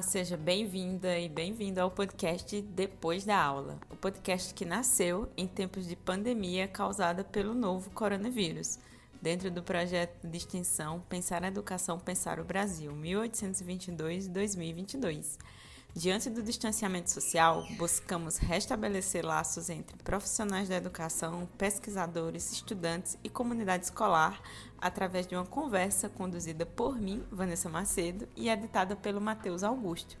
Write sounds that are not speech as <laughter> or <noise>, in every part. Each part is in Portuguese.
Olá, seja bem-vinda e bem-vindo ao podcast Depois da Aula, o podcast que nasceu em tempos de pandemia causada pelo novo coronavírus, dentro do projeto de extensão Pensar a Educação, Pensar o Brasil, 1822-2022. Diante do distanciamento social, buscamos restabelecer laços entre profissionais da educação, pesquisadores, estudantes e comunidade escolar através de uma conversa conduzida por mim, Vanessa Macedo, e editada pelo Matheus Augusto.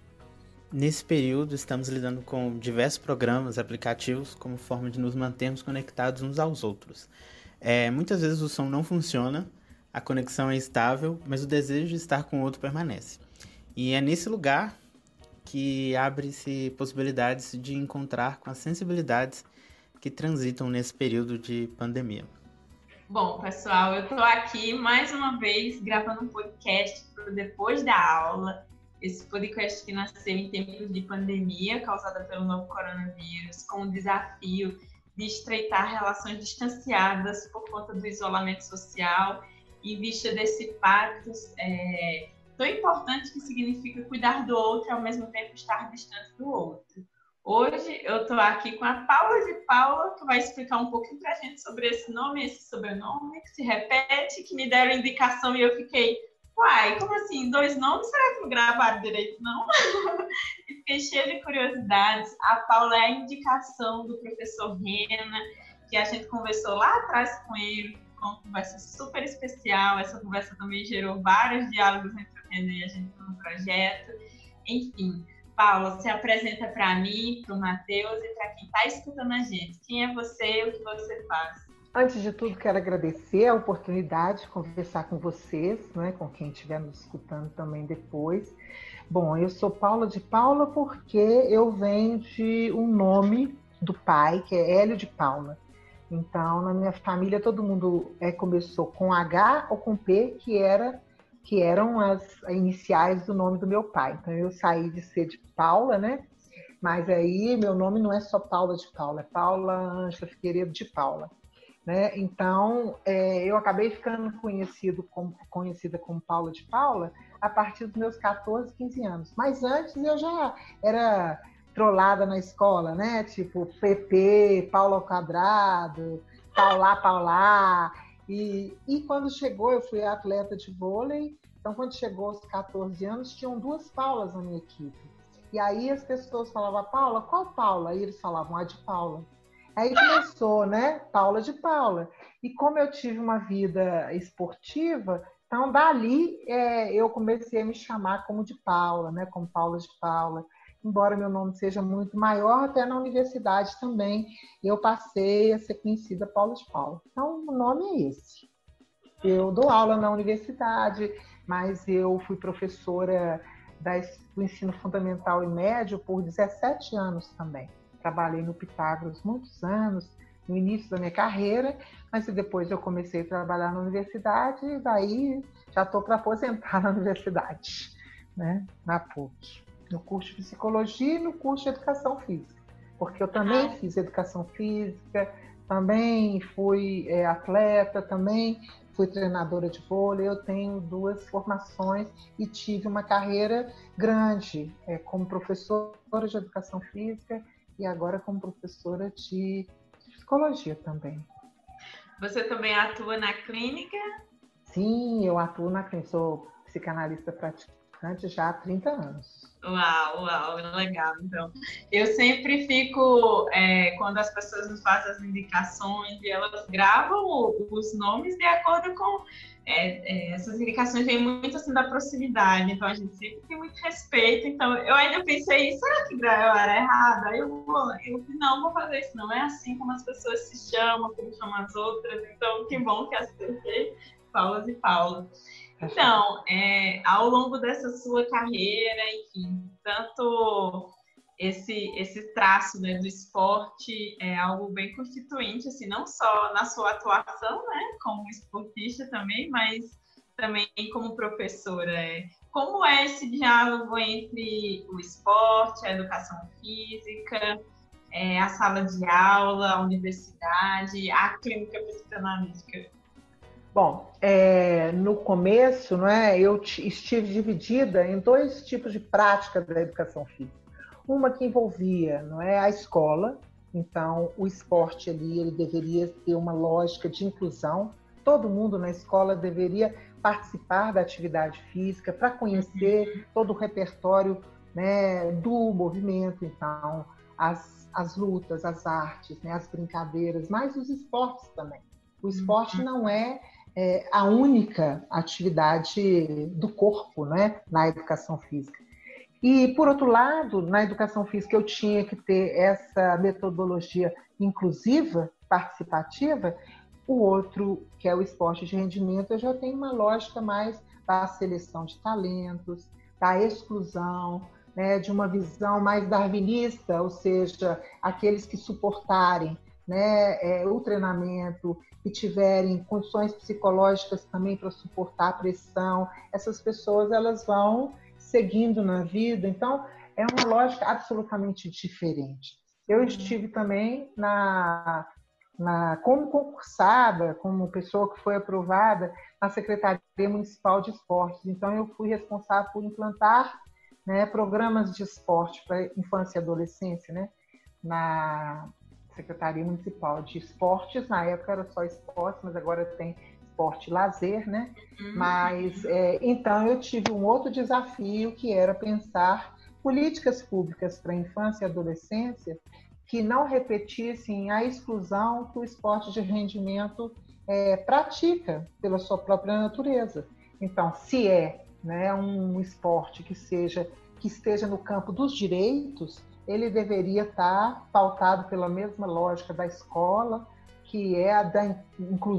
Nesse período, estamos lidando com diversos programas, aplicativos, como forma de nos mantermos conectados uns aos outros. É, muitas vezes o som não funciona, a conexão é estável, mas o desejo de estar com o outro permanece. E é nesse lugar que abre-se possibilidades de encontrar com as sensibilidades que transitam nesse período de pandemia. Bom, pessoal, eu estou aqui mais uma vez gravando um podcast para depois da aula. Esse podcast que nasceu em tempos de pandemia causada pelo novo coronavírus, com o desafio de estreitar relações distanciadas por conta do isolamento social e vista desse pacto é, tão importante que significa cuidar do outro e ao mesmo tempo estar distante do outro. Hoje eu estou aqui com a Paula de Paula, que vai explicar um pouquinho para a gente sobre esse nome, esse sobrenome, que se repete, que me deram indicação e eu fiquei, uai, como assim? Dois nomes? Será que não gravaram direito, não? <laughs> e fiquei cheia de curiosidades. A Paula é a indicação do professor Rena, que a gente conversou lá atrás com ele, uma conversa super especial. Essa conversa também gerou vários diálogos entre e a gente no projeto. Enfim, Paula, se apresenta para mim, para o Matheus e para quem está escutando a gente. Quem é você e o que você faz? Antes de tudo, quero agradecer a oportunidade de conversar com vocês, né, com quem estiver nos escutando também depois. Bom, eu sou Paula de Paula porque eu venho de um nome do pai, que é Hélio de Paula. Então, na minha família, todo mundo é, começou com H ou com P, que era que eram as iniciais do nome do meu pai. Então eu saí de ser de Paula, né? Mas aí meu nome não é só Paula de Paula, é Paula Ângela Figueiredo de Paula. Né? Então é, eu acabei ficando conhecido como, conhecida como Paula de Paula a partir dos meus 14, 15 anos. Mas antes eu já era trollada na escola, né? Tipo PP, Paula ao quadrado, Paula, Paula. E, e quando chegou, eu fui atleta de vôlei, então quando chegou aos 14 anos, tinham duas Paulas na minha equipe. E aí as pessoas falavam, Paula, qual Paula? E eles falavam, a de Paula. Aí começou, né? Paula de Paula. E como eu tive uma vida esportiva, então dali é, eu comecei a me chamar como de Paula, né? Como Paula de Paula embora meu nome seja muito maior, até na universidade também eu passei a ser conhecida Paula de Paula. Então, o nome é esse. Eu dou aula na universidade, mas eu fui professora do ensino fundamental e médio por 17 anos também. Trabalhei no Pitágoras muitos anos, no início da minha carreira, mas depois eu comecei a trabalhar na universidade e daí já estou para aposentar <laughs> na universidade, né, na PUC no curso de psicologia e no curso de educação física, porque eu também ah. fiz educação física, também fui é, atleta, também fui treinadora de vôlei, eu tenho duas formações e tive uma carreira grande é, como professora de educação física e agora como professora de psicologia também. Você também atua na clínica? Sim, eu atuo na clínica, sou psicanalista praticante já há 30 anos. Uau, uau, legal. Então, eu sempre fico, é, quando as pessoas nos fazem as indicações e elas gravam os nomes de acordo com. É, é, essas indicações vêm muito assim da proximidade, então a gente sempre tem muito respeito. Então, eu ainda pensei, será que eu era errado? Aí eu vou, eu não vou fazer isso, não é assim como as pessoas se chamam, como chamam as outras. Então, que bom que acertei, Paulas e Paula. Então, é, ao longo dessa sua carreira, enfim, tanto esse, esse traço né, do esporte é algo bem constituinte, assim, não só na sua atuação, né, como esportista também, mas também como professora. É. Como é esse diálogo entre o esporte, a educação física, é, a sala de aula, a universidade, a clínica psicanalítica? Bom, é, no começo, não é, eu estive dividida em dois tipos de prática da educação física. Uma que envolvia, não é, a escola. Então, o esporte ali ele deveria ter uma lógica de inclusão. Todo mundo na escola deveria participar da atividade física para conhecer uhum. todo o repertório né, do movimento. Então, as, as lutas, as artes, né, as brincadeiras, mas os esportes também. O esporte uhum. não é é, a única atividade do corpo né, na educação física. E, por outro lado, na educação física eu tinha que ter essa metodologia inclusiva, participativa, o outro, que é o esporte de rendimento, eu já tenho uma lógica mais da seleção de talentos, da exclusão, né, de uma visão mais darwinista, ou seja, aqueles que suportarem né, é, o treinamento e tiverem condições psicológicas também para suportar a pressão, essas pessoas elas vão seguindo na vida. Então, é uma lógica absolutamente diferente. Eu estive também na, na como concursada, como pessoa que foi aprovada na Secretaria Municipal de Esportes. Então, eu fui responsável por implantar né, programas de esporte para infância e adolescência, né, na, Secretaria Municipal de Esportes, na época era só esporte, mas agora tem esporte lazer, né? Uhum. Mas é, então eu tive um outro desafio que era pensar políticas públicas para a infância e adolescência que não repetissem a exclusão que o esporte de rendimento é, pratica pela sua própria natureza. Então, se é né, um esporte que seja que esteja no campo dos direitos, ele deveria estar pautado pela mesma lógica da escola, que é a da inclu,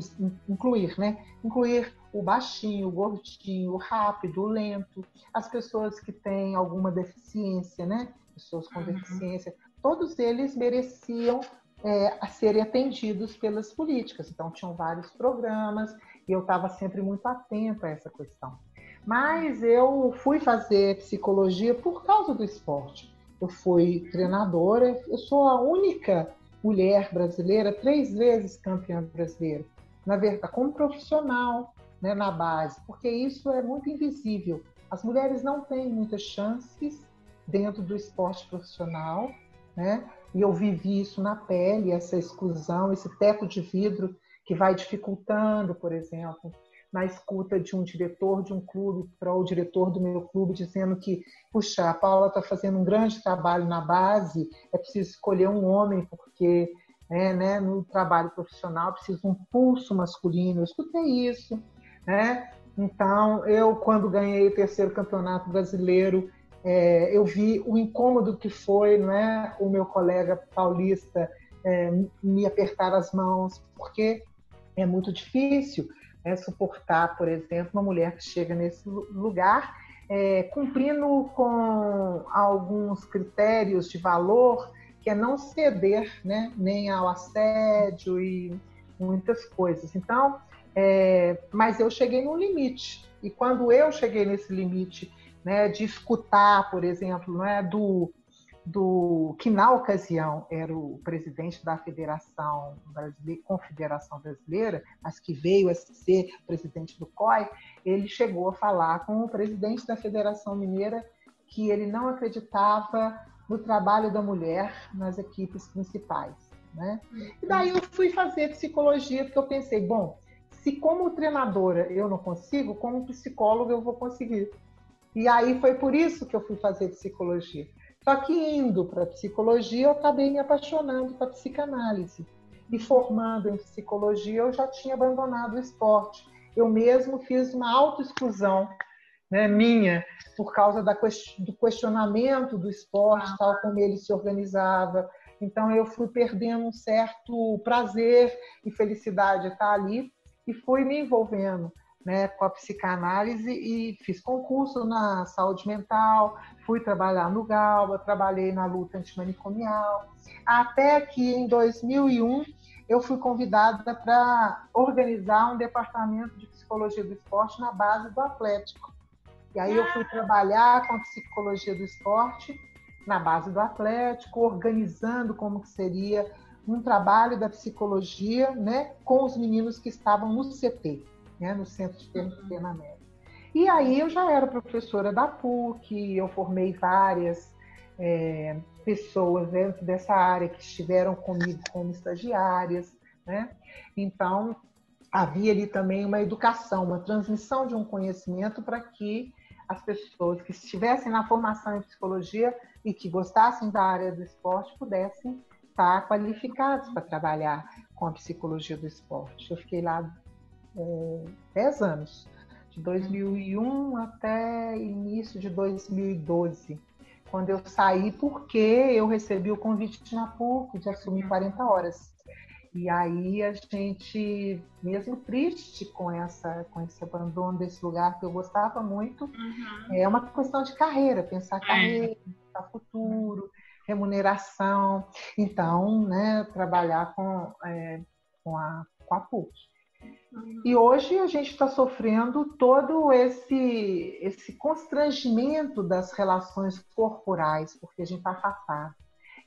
incluir, né? Incluir o baixinho, o gordinho, o rápido, o lento, as pessoas que têm alguma deficiência, né? Pessoas com uhum. deficiência, todos eles mereciam é, a serem atendidos pelas políticas. Então, tinham vários programas e eu estava sempre muito atenta a essa questão. Mas eu fui fazer psicologia por causa do esporte eu fui treinadora, eu sou a única mulher brasileira, três vezes campeã brasileira, na verdade, como profissional né, na base, porque isso é muito invisível. As mulheres não têm muitas chances dentro do esporte profissional, né? E eu vivi isso na pele, essa exclusão, esse teto de vidro que vai dificultando, por exemplo, na escuta de um diretor de um clube para o diretor do meu clube, dizendo que, puxa, a Paula está fazendo um grande trabalho na base, é preciso escolher um homem, porque é, né, no trabalho profissional precisa um pulso masculino. Eu escutei isso. Né? Então, eu, quando ganhei o terceiro campeonato brasileiro, é, eu vi o incômodo que foi né, o meu colega paulista é, me apertar as mãos, porque é muito difícil é, suportar, por exemplo, uma mulher que chega nesse lugar é, cumprindo com alguns critérios de valor, que é não ceder né, nem ao assédio e muitas coisas. Então, é, mas eu cheguei no limite. E quando eu cheguei nesse limite né, de escutar, por exemplo, não é, do do que na ocasião era o presidente da Federação Brasileira, Confederação Brasileira, mas que veio a ser presidente do COI, ele chegou a falar com o presidente da Federação Mineira que ele não acreditava no trabalho da mulher nas equipes principais. Né? E daí eu fui fazer psicologia, porque eu pensei, bom, se como treinadora eu não consigo, como psicóloga eu vou conseguir. E aí foi por isso que eu fui fazer psicologia só que indo para a psicologia, eu acabei me apaixonando pela psicanálise. E formando em psicologia, eu já tinha abandonado o esporte. Eu mesmo fiz uma autoexclusão né, minha, por causa da, do questionamento do esporte, ah. tal como ele se organizava. Então, eu fui perdendo um certo prazer e felicidade de estar ali e fui me envolvendo né, com a psicanálise e fiz concurso na saúde mental, fui trabalhar no GALBA, trabalhei na luta antimanicomial, até que em 2001 eu fui convidada para organizar um departamento de psicologia do esporte na base do Atlético. E aí eu fui trabalhar com a psicologia do esporte na base do Atlético, organizando como que seria um trabalho da psicologia, né, com os meninos que estavam no CT. Né, no Centro de Treinamento. E aí eu já era professora da PUC, eu formei várias é, pessoas dentro dessa área que estiveram comigo como estagiárias, né? Então, havia ali também uma educação, uma transmissão de um conhecimento para que as pessoas que estivessem na formação em psicologia e que gostassem da área do esporte pudessem estar qualificados para trabalhar com a psicologia do esporte. Eu fiquei lá é, 10 anos, de 2001 até início de 2012, quando eu saí porque eu recebi o convite na PUC de assumir 40 horas. E aí a gente, mesmo triste com essa, com esse abandono desse lugar que eu gostava muito, uhum. é uma questão de carreira, pensar é. carreira, pensar futuro, remuneração. Então, né, trabalhar com, é, com, a, com a PUC. E hoje a gente está sofrendo todo esse, esse constrangimento das relações corporais, porque a gente está afastado.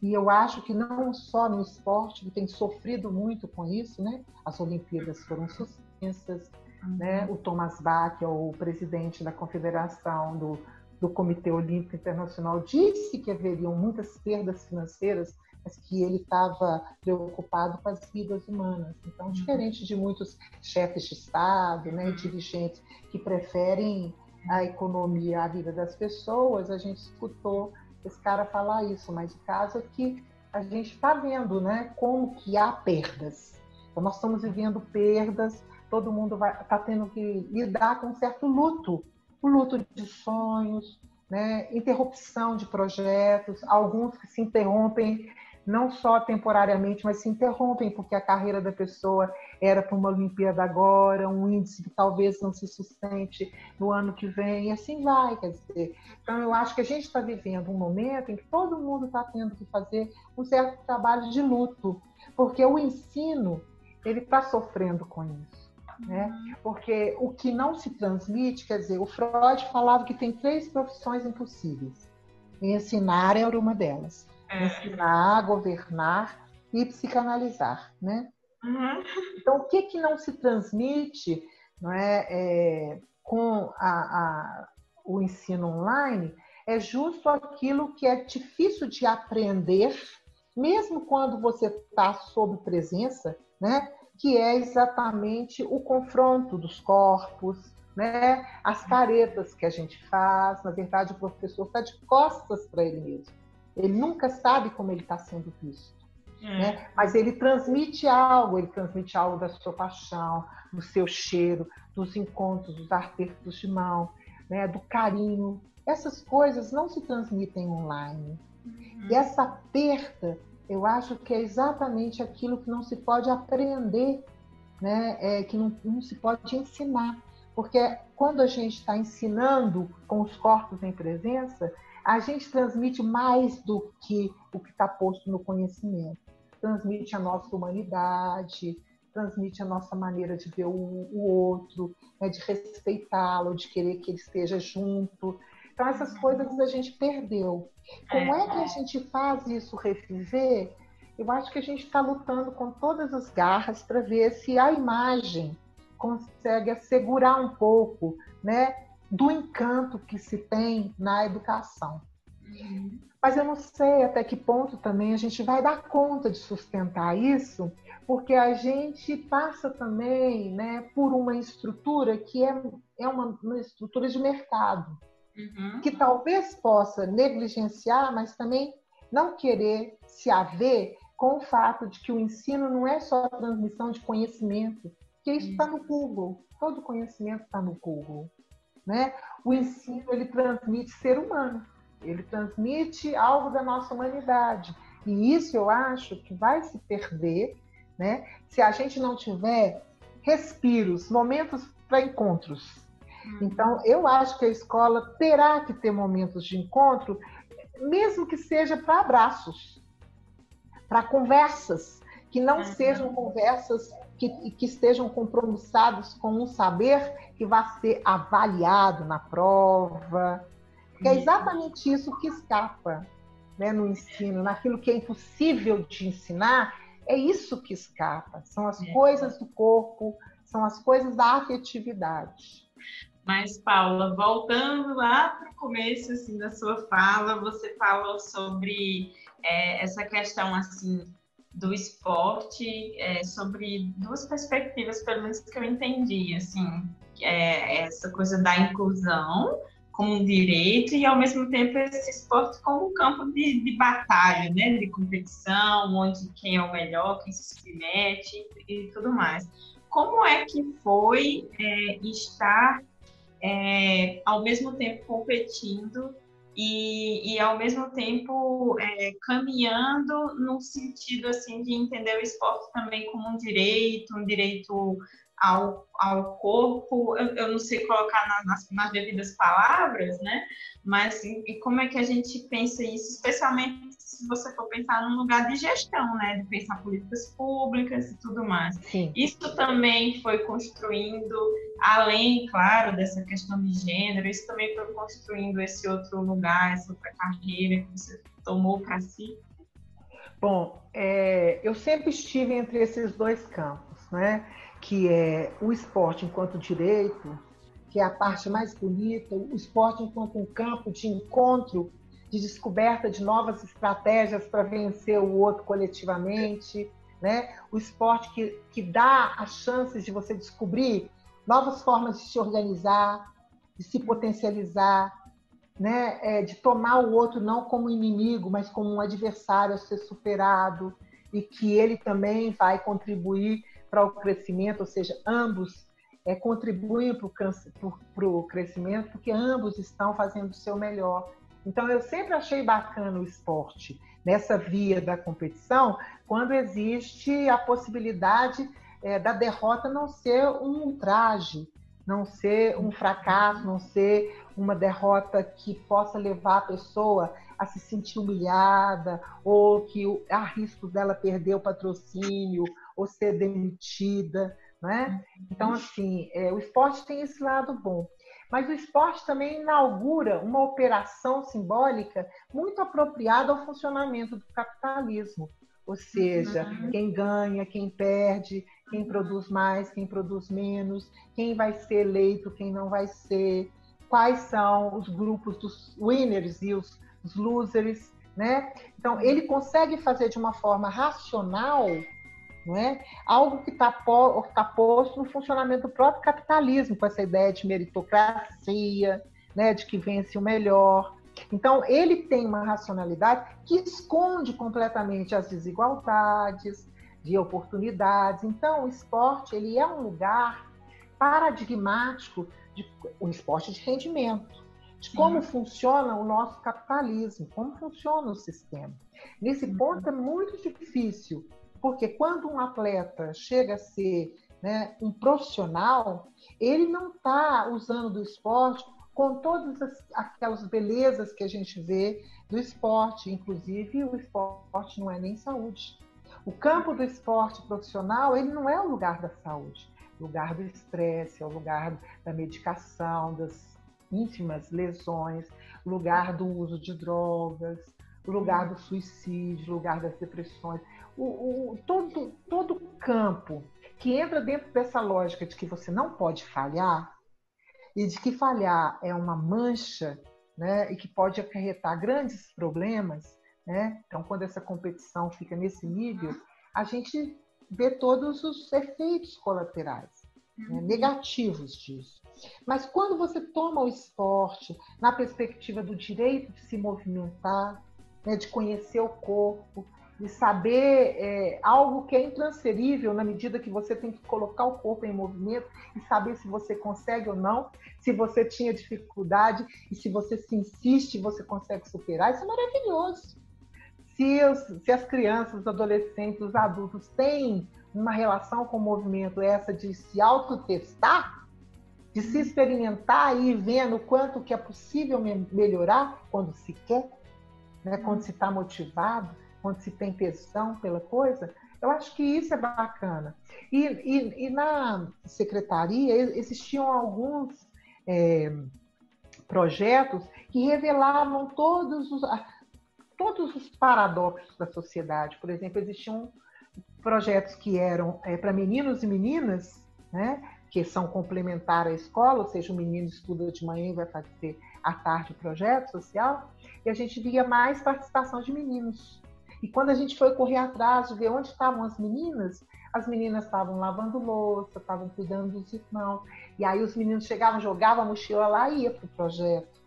E eu acho que não só no esporte, que tem sofrido muito com isso, né? As Olimpíadas foram suspensas, uhum. né? O Thomas Bach, é o presidente da Confederação do, do Comitê Olímpico Internacional, disse que haveriam muitas perdas financeiras, mas que ele estava preocupado com as vidas humanas. Então, uhum. diferente de muitos chefes de Estado, né, uhum. dirigentes que preferem a economia à vida das pessoas, a gente escutou esse cara falar isso, mas o caso é que a gente está vendo né, como que há perdas. Então, nós estamos vivendo perdas, todo mundo está tendo que lidar com um certo luto, o luto de sonhos, né, interrupção de projetos, alguns que se interrompem não só temporariamente, mas se interrompem, porque a carreira da pessoa era para uma Olimpíada agora, um índice que talvez não se sustente no ano que vem, e assim vai, quer dizer. Então, eu acho que a gente está vivendo um momento em que todo mundo está tendo que fazer um certo trabalho de luto, porque o ensino, ele está sofrendo com isso. Né? Porque o que não se transmite, quer dizer, o Freud falava que tem três profissões impossíveis. Ensinar era uma delas. Ensinar, governar e psicanalizar, né? Uhum. Então, o que que não se transmite, não é, é com a, a, o ensino online é justo aquilo que é difícil de aprender, mesmo quando você está sob presença, né? Que é exatamente o confronto dos corpos, né? As caretas que a gente faz. Na verdade, o professor está de costas para ele mesmo. Ele nunca sabe como ele está sendo visto. É. Né? Mas ele transmite algo, ele transmite algo da sua paixão, do seu cheiro, dos encontros, dos apertos de mão, né? do carinho. Essas coisas não se transmitem online. Uhum. E essa perda, eu acho que é exatamente aquilo que não se pode aprender, né? É, que não, não se pode ensinar. Porque quando a gente está ensinando com os corpos em presença, a gente transmite mais do que o que está posto no conhecimento. Transmite a nossa humanidade, transmite a nossa maneira de ver o, o outro, né, de respeitá-lo, de querer que ele esteja junto. Então, essas coisas a gente perdeu. Como é que a gente faz isso reviver? Eu acho que a gente está lutando com todas as garras para ver se a imagem consegue assegurar um pouco, né, do encanto que se tem na educação. Uhum. Mas eu não sei até que ponto também a gente vai dar conta de sustentar isso, porque a gente passa também né, por uma estrutura que é, é uma, uma estrutura de mercado, uhum. que talvez possa negligenciar, mas também não querer se haver com o fato de que o ensino não é só a transmissão de conhecimento, que isso está no Google, todo conhecimento está no Google. Né? O ensino ele transmite ser humano, ele transmite algo da nossa humanidade. E isso eu acho que vai se perder né? se a gente não tiver respiros, momentos para encontros. Hum. Então, eu acho que a escola terá que ter momentos de encontro, mesmo que seja para abraços, para conversas, que não uhum. sejam conversas que, que estejam compromissados com um saber que vai ser avaliado na prova. Que é exatamente isso que escapa né, no ensino, naquilo que é impossível de ensinar, é isso que escapa. São as é. coisas do corpo, são as coisas da afetividade. Mas, Paula, voltando lá para o começo assim, da sua fala, você falou sobre é, essa questão assim do esporte, é, sobre duas perspectivas, pelo menos que eu entendi, assim, é, essa coisa da inclusão como um direito e, ao mesmo tempo, esse esporte como um campo de, de batalha, né? de competição, onde quem é o melhor, quem se submete e tudo mais. Como é que foi é, estar, é, ao mesmo tempo, competindo e, e ao mesmo tempo é, caminhando no sentido assim de entender o esporte também como um direito, um direito ao, ao corpo, eu, eu não sei colocar na, nas, nas devidas palavras, né? Mas assim, e como é que a gente pensa isso, especialmente se você for pensar num lugar de gestão, né? De pensar políticas públicas e tudo mais. Sim. Isso também foi construindo, além, claro, dessa questão de gênero, isso também foi construindo esse outro lugar, essa outra carreira que você tomou para si. Bom, é, eu sempre estive entre esses dois campos, né? Que é o esporte enquanto direito, que é a parte mais bonita, o esporte enquanto um campo de encontro, de descoberta de novas estratégias para vencer o outro coletivamente, né? O esporte que, que dá as chances de você descobrir novas formas de se organizar, de se potencializar, né? É, de tomar o outro não como inimigo, mas como um adversário a ser superado e que ele também vai contribuir para o crescimento, ou seja, ambos é, contribuem para o crescimento, porque ambos estão fazendo o seu melhor. Então, eu sempre achei bacana o esporte nessa via da competição, quando existe a possibilidade é, da derrota não ser um ultraje, não ser um fracasso, não ser uma derrota que possa levar a pessoa a se sentir humilhada ou que há riscos dela perder o patrocínio ou ser demitida, né? Então, assim, é, o esporte tem esse lado bom. Mas o esporte também inaugura uma operação simbólica muito apropriada ao funcionamento do capitalismo. Ou seja, uhum. quem ganha, quem perde, quem produz mais, quem produz menos, quem vai ser eleito, quem não vai ser, quais são os grupos dos winners e os, os losers, né? Então, ele consegue fazer de uma forma racional não é? Algo que está tá posto no funcionamento do próprio capitalismo, com essa ideia de meritocracia, né, de que vence o melhor. Então, ele tem uma racionalidade que esconde completamente as desigualdades, de oportunidades. Então, o esporte ele é um lugar paradigmático de o esporte de rendimento, de como uhum. funciona o nosso capitalismo, como funciona o sistema. Nesse ponto é muito difícil porque quando um atleta chega a ser né, um profissional, ele não está usando do esporte com todas as, aquelas belezas que a gente vê do esporte. Inclusive, o esporte não é nem saúde. O campo do esporte profissional, ele não é o lugar da saúde. O lugar do estresse, é o lugar da medicação, das íntimas lesões, lugar do uso de drogas, lugar do suicídio, lugar das depressões o, o, todo, todo campo que entra dentro dessa lógica de que você não pode falhar e de que falhar é uma mancha né, e que pode acarretar grandes problemas, né? então quando essa competição fica nesse nível, a gente vê todos os efeitos colaterais né, uhum. negativos disso. Mas quando você toma o esporte na perspectiva do direito de se movimentar, né, de conhecer o corpo, de saber é, algo que é intransferível na medida que você tem que colocar o corpo em movimento e saber se você consegue ou não, se você tinha dificuldade e se você se insiste, você consegue superar. Isso é maravilhoso. Se, os, se as crianças, os adolescentes, os adultos têm uma relação com o movimento essa de se autotestar, de se experimentar e ir vendo quanto que é possível melhorar quando se quer, né, quando se está motivado, quando se tem tesão pela coisa, eu acho que isso é bacana. E, e, e na secretaria existiam alguns é, projetos que revelavam todos os, todos os paradoxos da sociedade. Por exemplo, existiam projetos que eram é, para meninos e meninas, né? que são complementares à escola, ou seja, o menino estuda de manhã e vai fazer à tarde o projeto social, e a gente via mais participação de meninos. E quando a gente foi correr atrás de ver onde estavam as meninas, as meninas estavam lavando louça, estavam cuidando dos irmãos. E aí os meninos chegavam, jogavam a mochila lá e ia para o projeto.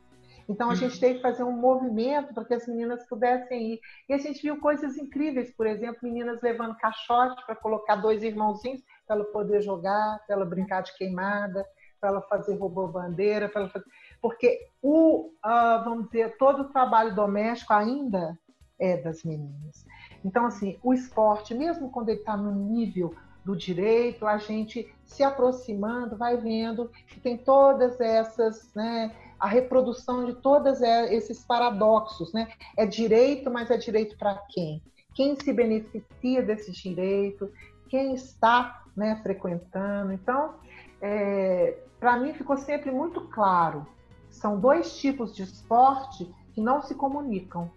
Então a uhum. gente teve que fazer um movimento para que as meninas pudessem ir. E a gente viu coisas incríveis, por exemplo, meninas levando caixote para colocar dois irmãozinhos para ela poder jogar, para ela brincar de queimada, para ela fazer robô bandeira, para ela fazer... porque o, uh, vamos dizer, todo o trabalho doméstico ainda é das meninas. Então, assim, o esporte, mesmo quando ele está no nível do direito, a gente se aproximando, vai vendo que tem todas essas, né, a reprodução de todos esses paradoxos, né? É direito, mas é direito para quem? Quem se beneficia desse direito? Quem está né, frequentando? Então, é, para mim ficou sempre muito claro. São dois tipos de esporte que não se comunicam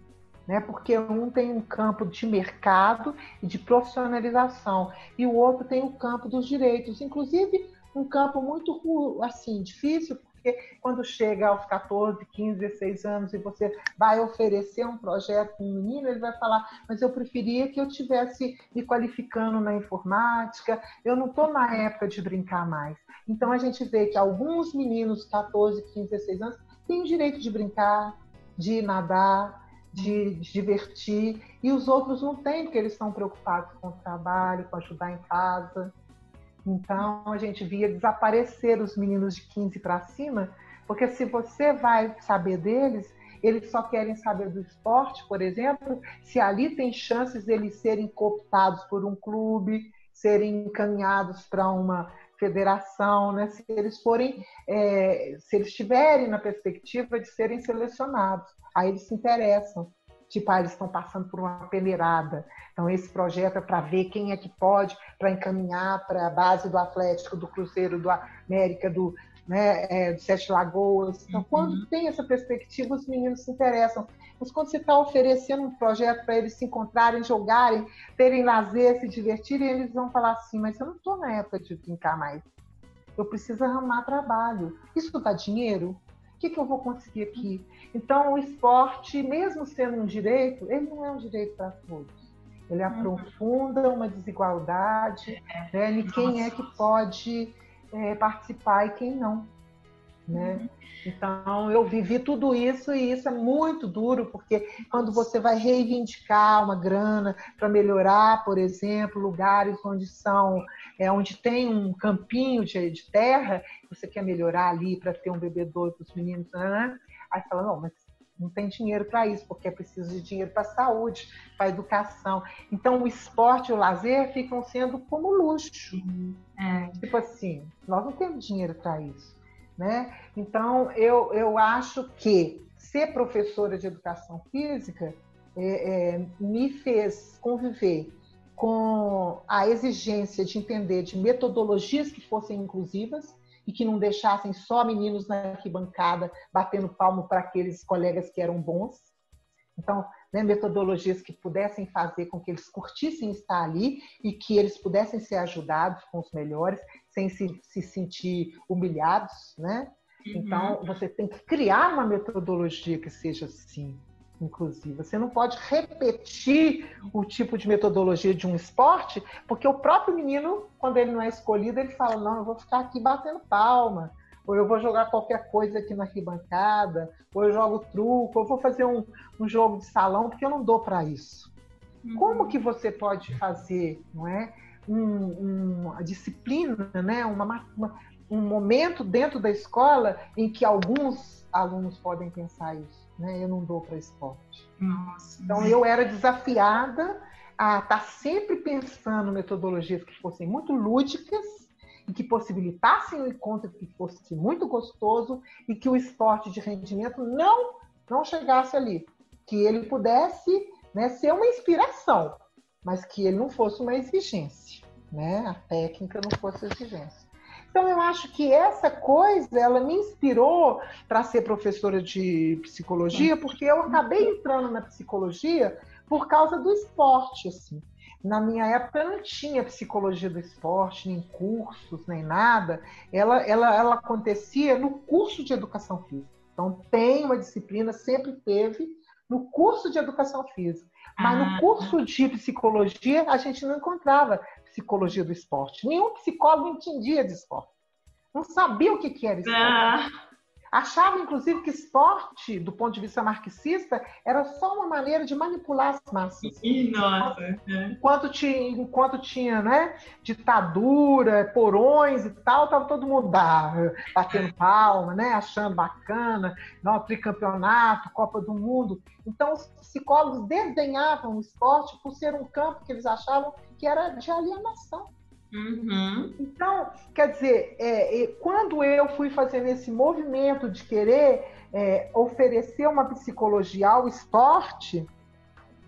né? Porque um tem um campo de mercado e de profissionalização e o outro tem o campo dos direitos, inclusive um campo muito assim difícil porque quando chega aos 14, 15, 16 anos e você vai oferecer um projeto para um menino, ele vai falar: Mas eu preferia que eu tivesse me qualificando na informática, eu não estou na época de brincar mais. Então a gente vê que alguns meninos, 14, 15, 16 anos, têm o direito de brincar, de nadar, de, de divertir, e os outros não têm, porque eles estão preocupados com o trabalho, com ajudar em casa. Então a gente via desaparecer os meninos de 15 para cima, porque se você vai saber deles, eles só querem saber do esporte, por exemplo, se ali tem chances deles serem cooptados por um clube, serem encaminhados para uma federação, né? se eles forem, é, se eles estiverem na perspectiva de serem selecionados, aí eles se interessam. Tipo, ah, eles estão passando por uma peneirada. Então, esse projeto é para ver quem é que pode, para encaminhar para a base do Atlético, do Cruzeiro, do América, do, né, é, do Sete Lagoas. Então, uhum. quando tem essa perspectiva, os meninos se interessam. Mas quando você está oferecendo um projeto para eles se encontrarem, jogarem, terem lazer, se divertirem, eles vão falar assim: Mas eu não estou na época de brincar mais. Eu preciso arrumar trabalho. Isso dá dinheiro? O que, que eu vou conseguir aqui? Então, o esporte, mesmo sendo um direito, ele não é um direito para todos. Ele uhum. aprofunda uma desigualdade é. né, de quem é que pode é, participar e quem não. Né? Uhum. Então, eu vivi tudo isso e isso é muito duro, porque quando você vai reivindicar uma grana para melhorar, por exemplo, lugares onde são, é, onde tem um campinho de, de terra, você quer melhorar ali para ter um bebedouro para os meninos, né? aí fala, não, mas não tem dinheiro para isso, porque é preciso de dinheiro para a saúde, para a educação. Então, o esporte e o lazer ficam sendo como luxo. É. Tipo assim, nós não temos dinheiro para isso. Né? Então, eu, eu acho que ser professora de educação física é, é, me fez conviver com a exigência de entender de metodologias que fossem inclusivas e que não deixassem só meninos na arquibancada batendo palmo para aqueles colegas que eram bons. Então, né, metodologias que pudessem fazer com que eles curtissem estar ali e que eles pudessem ser ajudados com os melhores, sem se, se sentir humilhados, né? Uhum. Então, você tem que criar uma metodologia que seja assim, inclusiva. Você não pode repetir o tipo de metodologia de um esporte, porque o próprio menino, quando ele não é escolhido, ele fala: não, eu vou ficar aqui batendo palma, ou eu vou jogar qualquer coisa aqui na arquibancada, ou eu jogo truco, ou vou fazer um, um jogo de salão, porque eu não dou para isso. Uhum. Como que você pode fazer, não é? um, uma disciplina, né? Uma, uma, um momento dentro da escola em que alguns alunos podem pensar isso. Né? Eu não dou para esporte. Nossa, então eu era desafiada a estar tá sempre pensando metodologias que fossem muito lúdicas e que possibilitassem o encontro que fosse muito gostoso e que o esporte de rendimento não não chegasse ali, que ele pudesse né, ser uma inspiração, mas que ele não fosse uma exigência, né? A técnica não fosse exigência. Então eu acho que essa coisa ela me inspirou para ser professora de psicologia, porque eu acabei entrando na psicologia por causa do esporte, assim. na minha época não tinha psicologia do esporte, nem cursos, nem nada. Ela, ela, ela acontecia no curso de educação física. Então, tem uma disciplina, sempre teve, no curso de educação física. Mas ah. no curso de psicologia, a gente não encontrava psicologia do esporte. Nenhum psicólogo entendia de esporte. Não sabia o que, que era esporte. Ah achava, inclusive, que esporte, do ponto de vista marxista, era só uma maneira de manipular as massas. Nossa! Enquanto tinha, enquanto tinha né, ditadura, porões e tal, estava todo mundo batendo palma, né, achando bacana, não, tricampeonato, Copa do Mundo. Então, os psicólogos desdenhavam o esporte por ser um campo que eles achavam que era de alienação. Uhum. Então, quer dizer, é, quando eu fui fazendo esse movimento de querer é, oferecer uma psicologia ao esporte,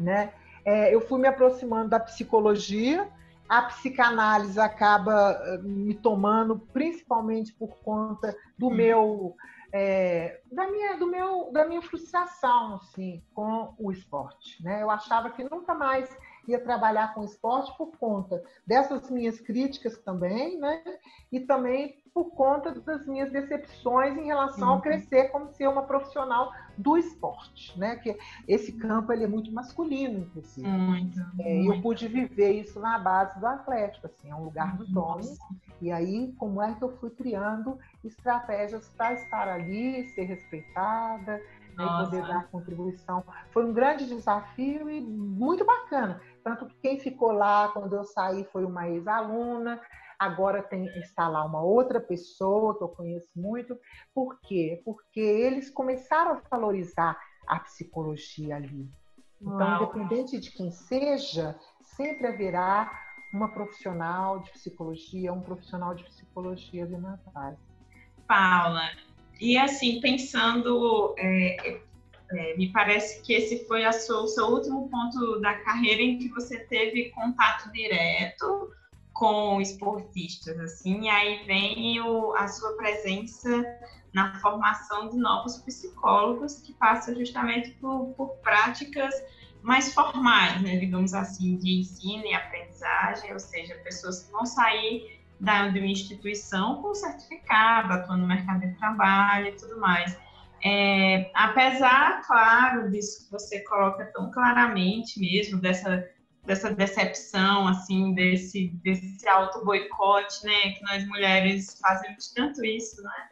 né, é, eu fui me aproximando da psicologia. A psicanálise acaba eh, me tomando, principalmente por conta do uhum. meu é, da minha do meu da minha frustração assim com o esporte né eu achava que nunca mais ia trabalhar com esporte por conta dessas minhas críticas também, né? E também por conta das minhas decepções em relação uhum. ao crescer como ser uma profissional do esporte, né? Que esse campo ele é muito masculino, inclusive. Muito, é, muito. Eu pude viver isso na base do Atlético, assim, é um lugar dos homens. E aí, como é que eu fui criando estratégias para estar ali, ser respeitada, né, poder dar contribuição. Foi um grande desafio e muito bacana. Tanto que quem ficou lá quando eu saí foi uma ex-aluna, agora tem, está lá uma outra pessoa que eu conheço muito. Por quê? Porque eles começaram a valorizar a psicologia ali. Então, Uau. independente de quem seja, sempre haverá uma profissional de psicologia, um profissional de psicologia ali na base. Paula, e assim, pensando é, é, me parece que esse foi sua, o seu último ponto da carreira em que você teve contato direto com esportistas, assim, e aí vem o, a sua presença na formação de novos psicólogos que passa justamente por, por práticas mais formais, né, digamos assim, de ensino e aprendizagem, ou seja, pessoas que vão sair da, de uma instituição com certificado, atuando no mercado de trabalho e tudo mais. É, apesar, claro, disso que você coloca tão claramente mesmo, dessa, dessa decepção, assim, desse, desse auto-boicote, né, que nós mulheres fazemos tanto isso, né,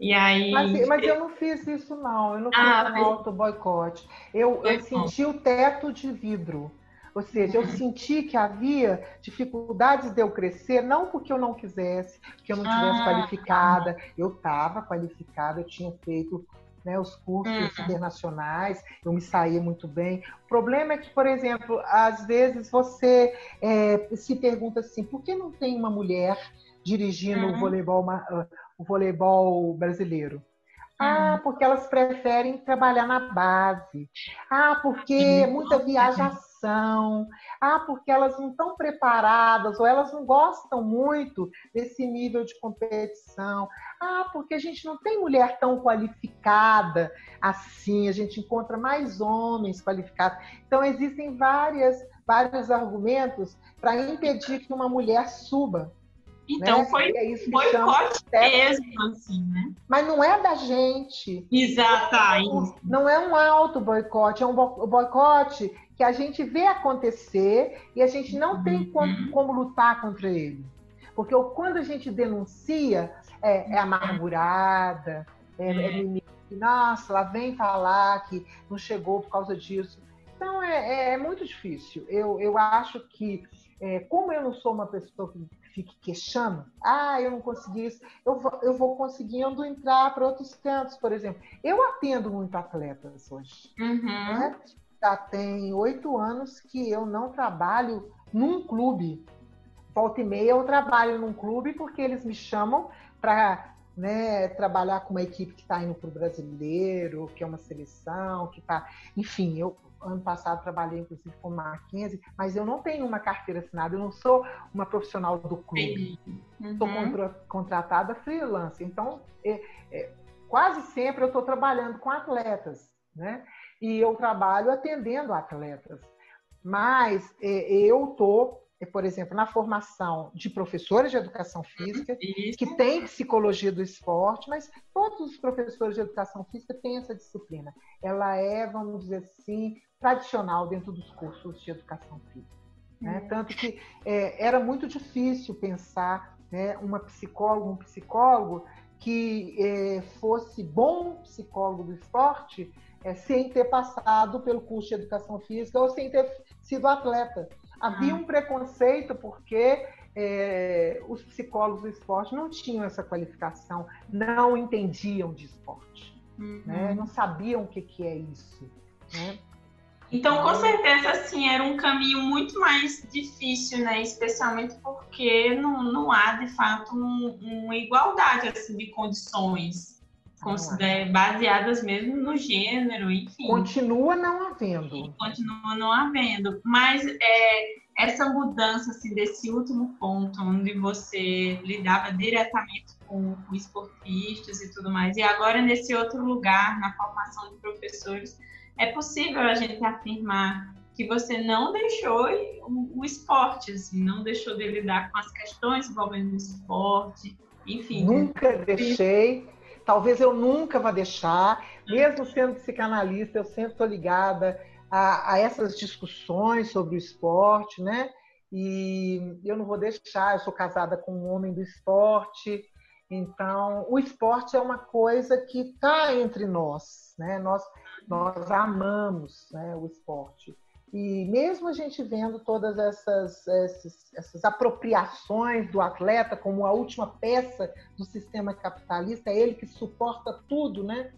e aí... Mas, mas eu não fiz isso, não, eu não fiz ah, um auto-boicote, eu, eu senti o teto de vidro, ou seja, eu senti que havia dificuldades de eu crescer, não porque eu não quisesse, que eu não tivesse ah, qualificada. Eu estava qualificada, eu tinha feito né, os cursos uhum. internacionais, eu me saía muito bem. O problema é que, por exemplo, às vezes você é, se pergunta assim, por que não tem uma mulher dirigindo uhum. o, voleibol, uh, o voleibol brasileiro? Ah, uhum. porque elas preferem trabalhar na base. Ah, porque muita viajação ah, porque elas não estão preparadas ou elas não gostam muito desse nível de competição. Ah, porque a gente não tem mulher tão qualificada assim, a gente encontra mais homens qualificados. Então existem várias vários argumentos para impedir que uma mulher suba. Então né? foi é isso boicote mesmo, assim, né? Mas não é da gente. Exato. Não é um auto boicote, é um boicote que a gente vê acontecer e a gente não tem como, uhum. como lutar contra ele. Porque quando a gente denuncia, é, é amargurada, é, é uhum. nossa, ela vem falar que não chegou por causa disso. Então é, é, é muito difícil. Eu, eu acho que, é, como eu não sou uma pessoa que fique queixando, ah, eu não consegui isso, eu vou, eu vou conseguindo entrar para outros cantos, por exemplo. Eu atendo muito atletas hoje. Uhum. Né? Já tem oito anos que eu não trabalho num clube. Volta e meia eu trabalho num clube porque eles me chamam para né, trabalhar com uma equipe que está indo para o brasileiro, que é uma seleção, que está. Enfim, eu ano passado trabalhei inclusive com Mackenzie, mas eu não tenho uma carteira assinada, eu não sou uma profissional do clube. Uhum. Sou contratada freelance. Então, é, é, quase sempre eu estou trabalhando com atletas, né? E eu trabalho atendendo atletas. Mas é, eu tô, é, por exemplo, na formação de professores de educação física, Isso. que tem psicologia do esporte, mas todos os professores de educação física têm essa disciplina. Ela é, vamos dizer assim, tradicional dentro dos cursos de educação física. Né? Uhum. Tanto que é, era muito difícil pensar né, uma psicóloga, um psicólogo que é, fosse bom psicólogo do esporte é, sem ter passado pelo curso de educação física ou sem ter sido atleta. Havia ah. um preconceito porque é, os psicólogos do esporte não tinham essa qualificação, não entendiam de esporte, uhum. né? não sabiam o que, que é isso. Né? Então, com certeza, assim, era um caminho muito mais difícil, né? Especialmente porque não, não há, de fato, um, uma igualdade assim, de condições baseadas mesmo no gênero, enfim. Continua não havendo. Continua não havendo. Mas é, essa mudança assim, desse último ponto, onde você lidava diretamente com, com esportistas e tudo mais, e agora nesse outro lugar, na formação de professores é possível a gente afirmar que você não deixou o, o esporte, assim, não deixou de lidar com as questões envolvendo o esporte, enfim. Nunca deixei, talvez eu nunca vá deixar, mesmo sendo psicanalista, eu sempre estou ligada a, a, essas discussões sobre o esporte, né? E eu não vou deixar, eu sou casada com um homem do esporte, então o esporte é uma coisa que está entre nós, né? Nós nós amamos né, o esporte. E mesmo a gente vendo todas essas, essas, essas, apropriações do atleta como a última peça do sistema capitalista, é ele que suporta tudo, né?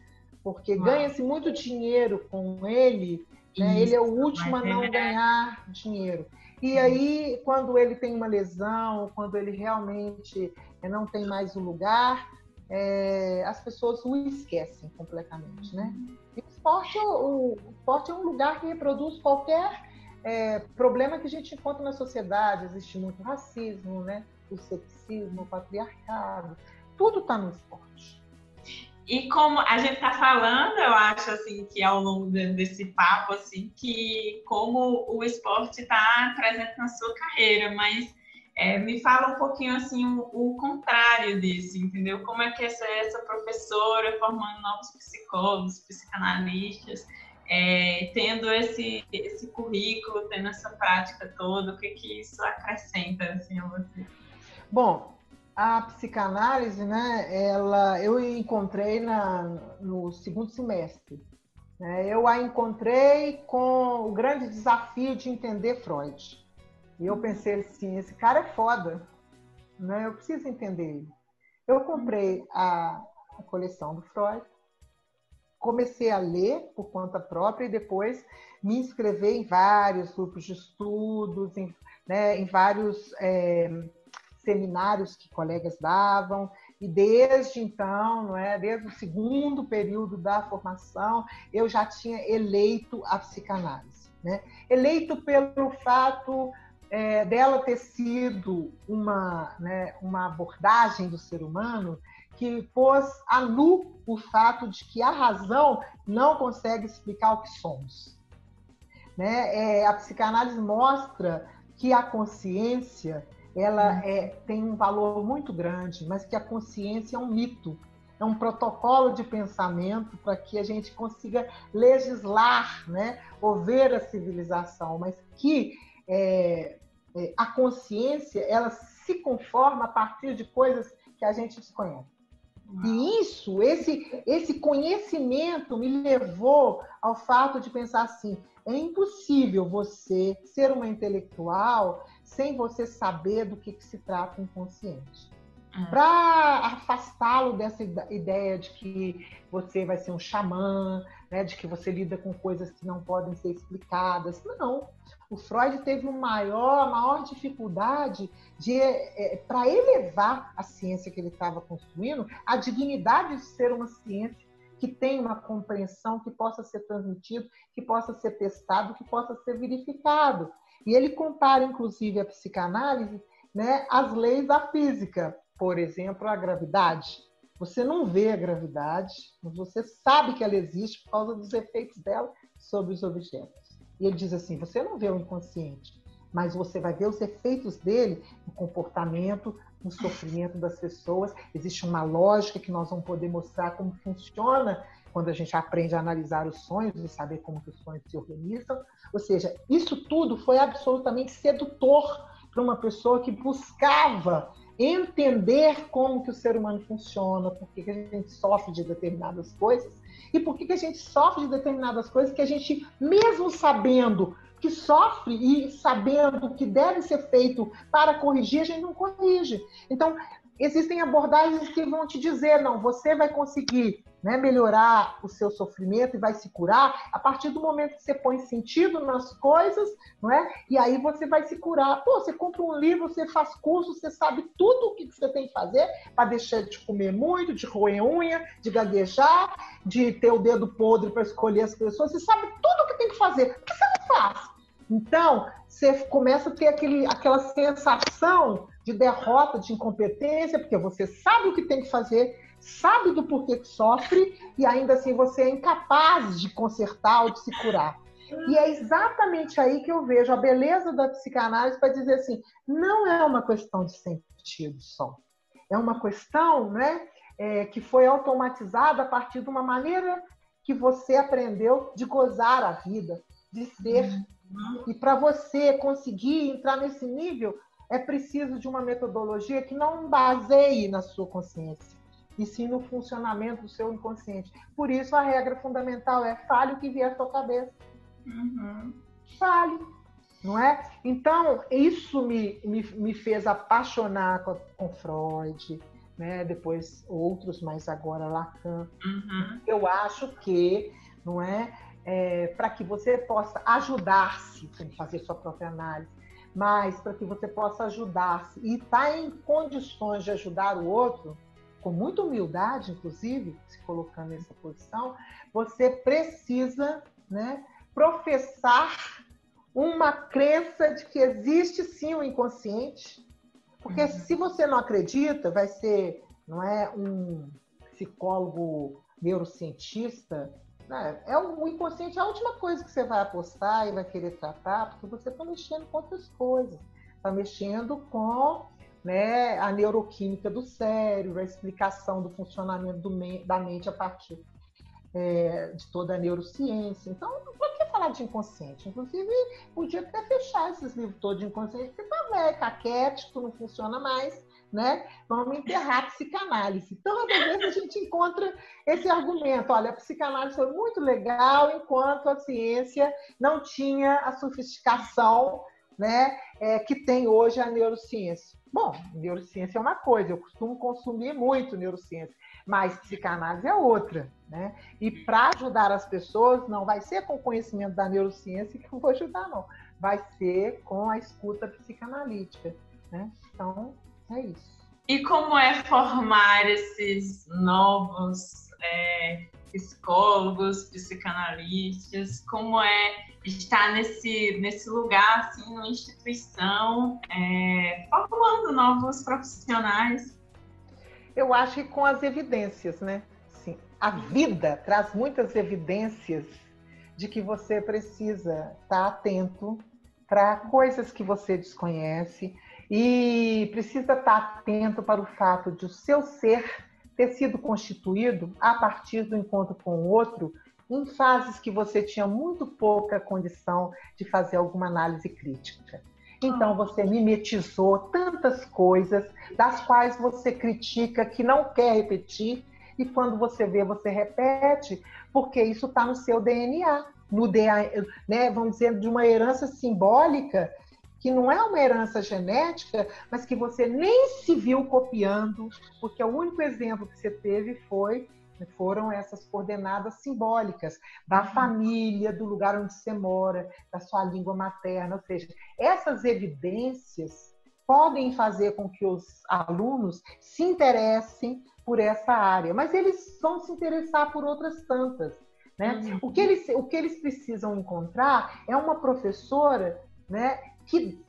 Porque ganha-se muito dinheiro com ele, né? ele é o último a não ganhar dinheiro. E aí, quando ele tem uma lesão, quando ele realmente não tem mais o lugar, é, as pessoas o esquecem completamente, né? E o esporte, o, o esporte é um lugar que reproduz qualquer é, problema que a gente encontra na sociedade. Existe muito racismo, né? O sexismo, o patriarcado. Tudo está no esporte. E como a gente está falando, eu acho assim que ao longo desse papo, assim, que como o esporte está presente na sua carreira, mas é, me fala um pouquinho assim o, o, contrário disso, entendeu? Como é que essa, essa professora formando novos psicólogos, psicanalistas, é, tendo esse, esse currículo, tendo essa prática toda, o que que isso acrescenta assim a você? Bom, a psicanálise, né? Ela, eu encontrei na, no segundo semestre. Né, eu a encontrei com o grande desafio de entender Freud. E eu pensei assim, esse cara é foda, né? Eu preciso entender ele. Eu comprei a, a coleção do Freud, comecei a ler por conta própria e depois me inscrever em vários grupos de estudos, em, né, em vários é, seminários que colegas davam. E desde então, não é, desde o segundo período da formação, eu já tinha eleito a psicanálise. Né? Eleito pelo fato é, dela ter sido uma, né, uma abordagem do ser humano que pôs a nu o fato de que a razão não consegue explicar o que somos. Né? É, a psicanálise mostra que a consciência ela é, tem um valor muito grande, mas que a consciência é um mito, é um protocolo de pensamento para que a gente consiga legislar, né, ou ver a civilização, mas que é, é, a consciência ela se conforma a partir de coisas que a gente desconhece. E isso, esse, esse conhecimento me levou ao fato de pensar assim: é impossível você ser uma intelectual sem você saber do que, que se trata o inconsciente. Uhum. Para afastá-lo dessa ideia de que você vai ser um xamã, né, de que você lida com coisas que não podem ser explicadas. Não. O Freud teve uma maior, maior dificuldade de é, para elevar a ciência que ele estava construindo, a dignidade de ser uma ciência que tem uma compreensão que possa ser transmitido, que possa ser testado, que possa ser verificado. E ele compara, inclusive, a psicanálise né, às leis da física por exemplo, a gravidade. Você não vê a gravidade, mas você sabe que ela existe por causa dos efeitos dela sobre os objetos. E ele diz assim: você não vê o inconsciente, mas você vai ver os efeitos dele no comportamento, no sofrimento das pessoas. Existe uma lógica que nós vamos poder mostrar como funciona quando a gente aprende a analisar os sonhos e saber como os sonhos se organizam. Ou seja, isso tudo foi absolutamente sedutor para uma pessoa que buscava entender como que o ser humano funciona, por que, que a gente sofre de determinadas coisas e por que, que a gente sofre de determinadas coisas que a gente, mesmo sabendo que sofre e sabendo que deve ser feito para corrigir, a gente não corrige. Então, existem abordagens que vão te dizer, não, você vai conseguir né, melhorar o seu sofrimento e vai se curar a partir do momento que você põe sentido nas coisas, não é? E aí você vai se curar. Pô, você compra um livro, você faz curso, você sabe tudo o que você tem que fazer para deixar de comer muito, de roer unha, de gaguejar, de ter o dedo podre para escolher as pessoas. Você sabe tudo o que tem que fazer. Por que você não faz? Então, você começa a ter aquele, aquela sensação de derrota, de incompetência, porque você sabe o que tem que fazer, sabe do porquê que sofre, e ainda assim você é incapaz de consertar ou de se curar. E é exatamente aí que eu vejo a beleza da psicanálise para dizer assim: não é uma questão de sentido só. É uma questão né, é, que foi automatizada a partir de uma maneira que você aprendeu de gozar a vida, de ser e para você conseguir entrar nesse nível, é preciso de uma metodologia que não baseie na sua consciência, e sim no funcionamento do seu inconsciente. Por isso, a regra fundamental é fale o que vier à sua cabeça. Uhum. Fale, não é? Então, isso me, me, me fez apaixonar com, com Freud, né? depois outros, mas agora Lacan. Uhum. Eu acho que, não é? é, para que você possa ajudar-se, sem fazer sua própria análise, mas para que você possa ajudar-se e estar tá em condições de ajudar o outro, com muita humildade, inclusive, se colocando nessa posição, você precisa né, professar uma crença de que existe sim o inconsciente, porque uhum. se você não acredita, vai ser, não é um psicólogo neurocientista é, é o inconsciente é a última coisa que você vai apostar e vai querer tratar, porque você está mexendo com outras coisas. Está mexendo com né, a neuroquímica do cérebro, a explicação do funcionamento do me da mente a partir é, de toda a neurociência. Então, por que falar de inconsciente? Inclusive, podia até fechar esses livros todos de inconsciente, porque tá velho, caquético, não funciona mais né? Vamos enterrar a psicanálise. Toda vez a gente encontra esse argumento, olha, a psicanálise foi muito legal enquanto a ciência não tinha a sofisticação né, é, que tem hoje a neurociência. Bom, neurociência é uma coisa, eu costumo consumir muito neurociência, mas psicanálise é outra. Né? E para ajudar as pessoas, não vai ser com o conhecimento da neurociência que eu vou ajudar, não. Vai ser com a escuta psicanalítica. Né? Então, é isso. E como é formar esses novos é, psicólogos, psicanalistas? Como é estar nesse, nesse lugar, assim, numa instituição, é, formando novos profissionais? Eu acho que com as evidências, né? Sim, a vida traz muitas evidências de que você precisa estar atento para coisas que você desconhece, e precisa estar atento para o fato de o seu ser ter sido constituído a partir do encontro com o outro em fases que você tinha muito pouca condição de fazer alguma análise crítica. Então ah. você mimetizou tantas coisas das quais você critica que não quer repetir e quando você vê você repete porque isso está no seu DNA, no DNA, né, vamos dizer de uma herança simbólica que não é uma herança genética, mas que você nem se viu copiando, porque o único exemplo que você teve foi foram essas coordenadas simbólicas da uhum. família, do lugar onde você mora, da sua língua materna, ou seja, essas evidências podem fazer com que os alunos se interessem por essa área, mas eles vão se interessar por outras tantas. Né? Uhum. O, que eles, o que eles precisam encontrar é uma professora né, que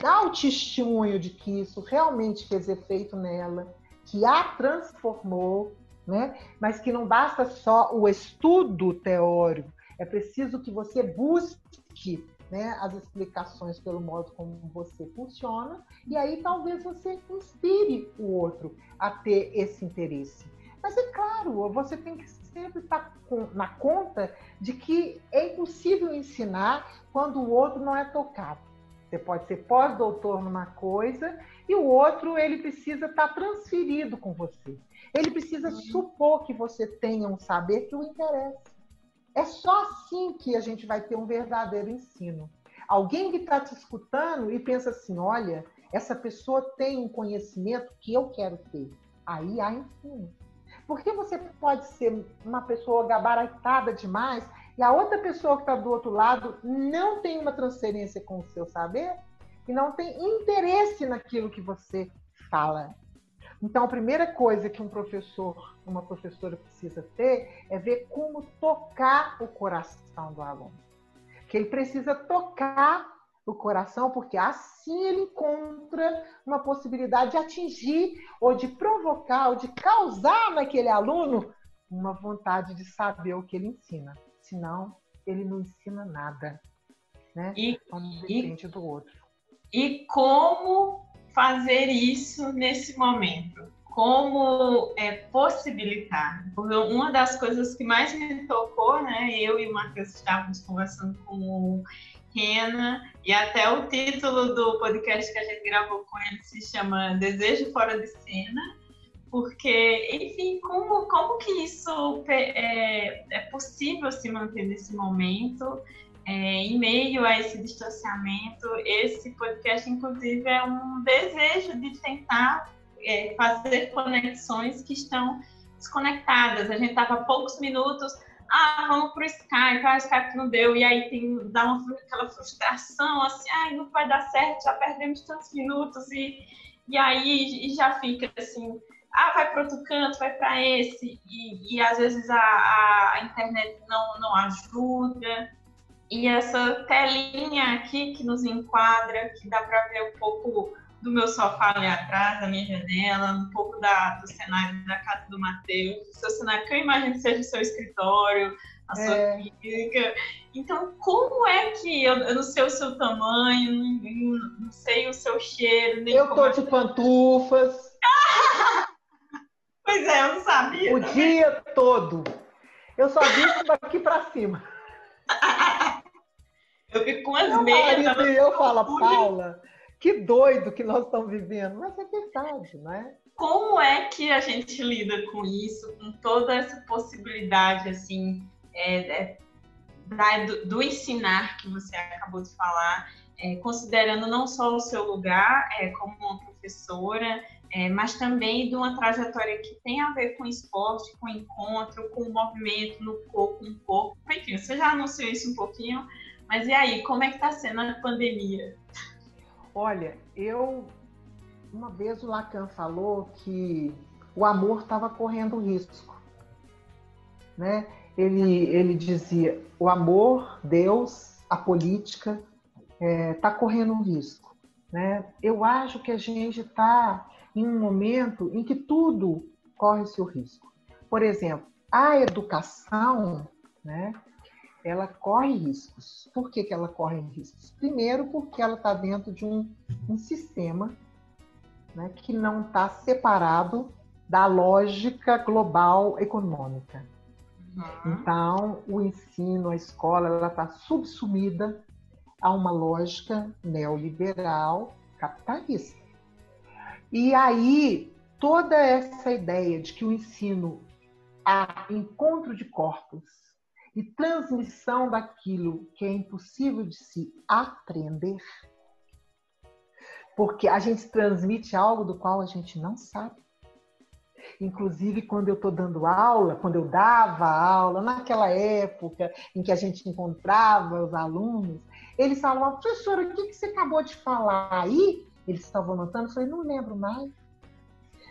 dá o testemunho de que isso realmente fez efeito nela, que a transformou, né? mas que não basta só o estudo teórico, é preciso que você busque né, as explicações pelo modo como você funciona, e aí talvez você inspire o outro a ter esse interesse. Mas é claro, você tem que sempre estar na conta de que é impossível ensinar quando o outro não é tocado. Você pode ser pós-doutor numa coisa e o outro ele precisa estar transferido com você. Ele precisa uhum. supor que você tenha um saber que o interessa. É só assim que a gente vai ter um verdadeiro ensino. Alguém que está te escutando e pensa assim: olha, essa pessoa tem um conhecimento que eu quero ter. Aí há ensino. Porque você pode ser uma pessoa gabaritada demais e a outra pessoa que está do outro lado não tem uma transferência com o seu saber e não tem interesse naquilo que você fala. Então, a primeira coisa que um professor, uma professora precisa ter é ver como tocar o coração do aluno. Que ele precisa tocar o coração, porque assim ele encontra uma possibilidade de atingir ou de provocar ou de causar naquele aluno uma vontade de saber o que ele ensina. Senão, ele não ensina nada. Né? E, um depende e, do outro. E como fazer isso nesse momento? Como é, possibilitar? Uma das coisas que mais me tocou, né? Eu e o Matheus estávamos conversando com o Rena, e até o título do podcast que a gente gravou com ele se chama Desejo Fora de Cena, porque, enfim, como, como que isso é, é possível se manter nesse momento? é, em meio a esse distanciamento, esse podcast, inclusive, é um desejo de tentar é, fazer conexões que estão desconectadas. A gente estava há poucos minutos, ah, vamos para o Skype, ah, o Skype não deu, e aí tem, dá uma, aquela frustração, assim, ah, não vai dar certo, já perdemos tantos minutos, e, e aí e já fica assim, ah, vai para outro canto, vai para esse, e, e às vezes a, a internet não, não ajuda. E essa telinha aqui que nos enquadra, que dá para ver um pouco do meu sofá ali atrás, da minha janela, um pouco da, do cenário da casa do Matheus, do seu cenário, que eu imagino que seja o seu escritório, a sua é. clínica. Então, como é que eu, eu, não sei o seu tamanho, não, não sei o seu cheiro, nem Eu tô de pantufas. <laughs> pois é, eu não sabia. O também. dia todo. Eu só vi daqui para cima. <laughs> Eu fico com as meias. E eu falo, Paula, que doido que nós estamos vivendo. Mas é verdade, não é? Como é que a gente lida com isso, com toda essa possibilidade, assim, é, é, do, do, ensinar que você acabou de falar, é, considerando não só o seu lugar é, como uma professora, é, mas também de uma trajetória que tem a ver com esporte, com encontro, com movimento no corpo, com corpo. Enfim, você já anunciou isso um pouquinho, mas e aí, como é que está sendo a pandemia? Olha, eu uma vez o Lacan falou que o amor estava correndo risco, né? Ele ele dizia o amor, Deus, a política está é, tá correndo risco, né? Eu acho que a gente está em um momento em que tudo corre seu risco. Por exemplo, a educação, né? ela corre riscos. Por que, que ela corre riscos? Primeiro, porque ela está dentro de um, um sistema né, que não está separado da lógica global econômica. Uhum. Então, o ensino, a escola, ela está subsumida a uma lógica neoliberal capitalista. E aí, toda essa ideia de que o ensino há encontro de corpos e transmissão daquilo que é impossível de se aprender, porque a gente transmite algo do qual a gente não sabe. Inclusive, quando eu estou dando aula, quando eu dava aula, naquela época em que a gente encontrava os alunos, eles falavam, professora, o que, que você acabou de falar aí? Eles estavam anotando, eu falei, não lembro mais.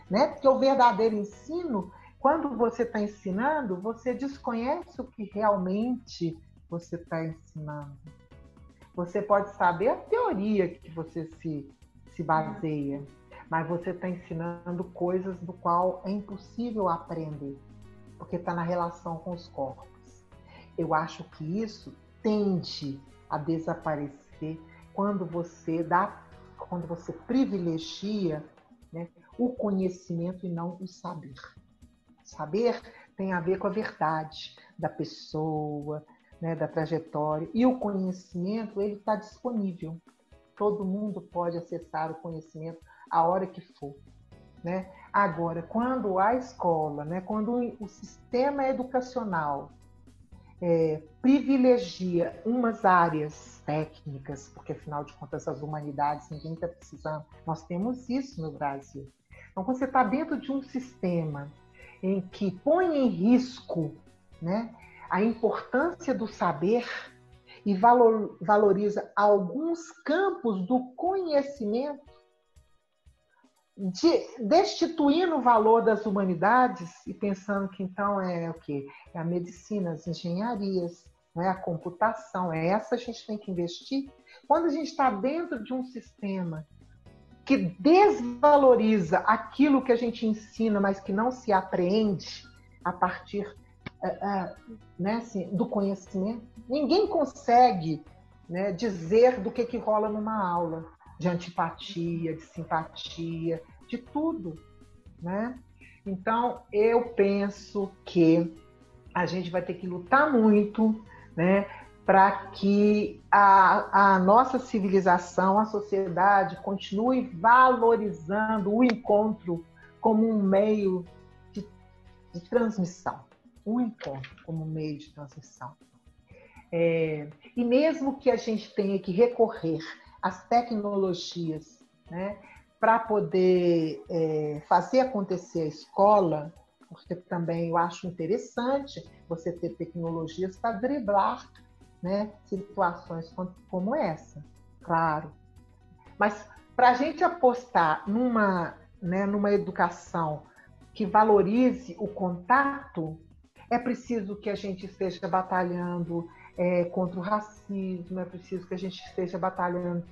Né? Porque o verdadeiro ensino quando você está ensinando, você desconhece o que realmente você está ensinando. Você pode saber a teoria que você se, se baseia, mas você está ensinando coisas do qual é impossível aprender, porque está na relação com os corpos. Eu acho que isso tende a desaparecer quando você dá, quando você privilegia né, o conhecimento e não o saber. Saber tem a ver com a verdade da pessoa, né, da trajetória. E o conhecimento ele está disponível. Todo mundo pode acessar o conhecimento a hora que for. Né? Agora, quando a escola, né, quando o sistema educacional é, privilegia umas áreas técnicas, porque afinal de contas as humanidades ninguém está precisando, nós temos isso no Brasil. Então, quando você está dentro de um sistema em que põe em risco né, a importância do saber e valor, valoriza alguns campos do conhecimento, de, destituindo o valor das humanidades e pensando que então é o quê? É a medicina, as engenharias, é a computação, é essa a gente tem que investir. Quando a gente está dentro de um sistema que desvaloriza aquilo que a gente ensina, mas que não se apreende a partir uh, uh, né, assim, do conhecimento, ninguém consegue né, dizer do que, que rola numa aula de antipatia, de simpatia, de tudo, né? Então, eu penso que a gente vai ter que lutar muito, né, para que a, a, nossa civilização, a sociedade, continue valorizando o encontro como um meio de, de transmissão. O encontro como um meio de transmissão. É, e mesmo que a gente tenha que recorrer as tecnologias né, para poder é, fazer acontecer a escola, porque também eu acho interessante você ter tecnologias para driblar né, situações como essa, claro. Mas para a gente apostar numa, né, numa educação que valorize o contato, é preciso que a gente esteja batalhando é, contra o racismo, é preciso que a gente esteja batalhando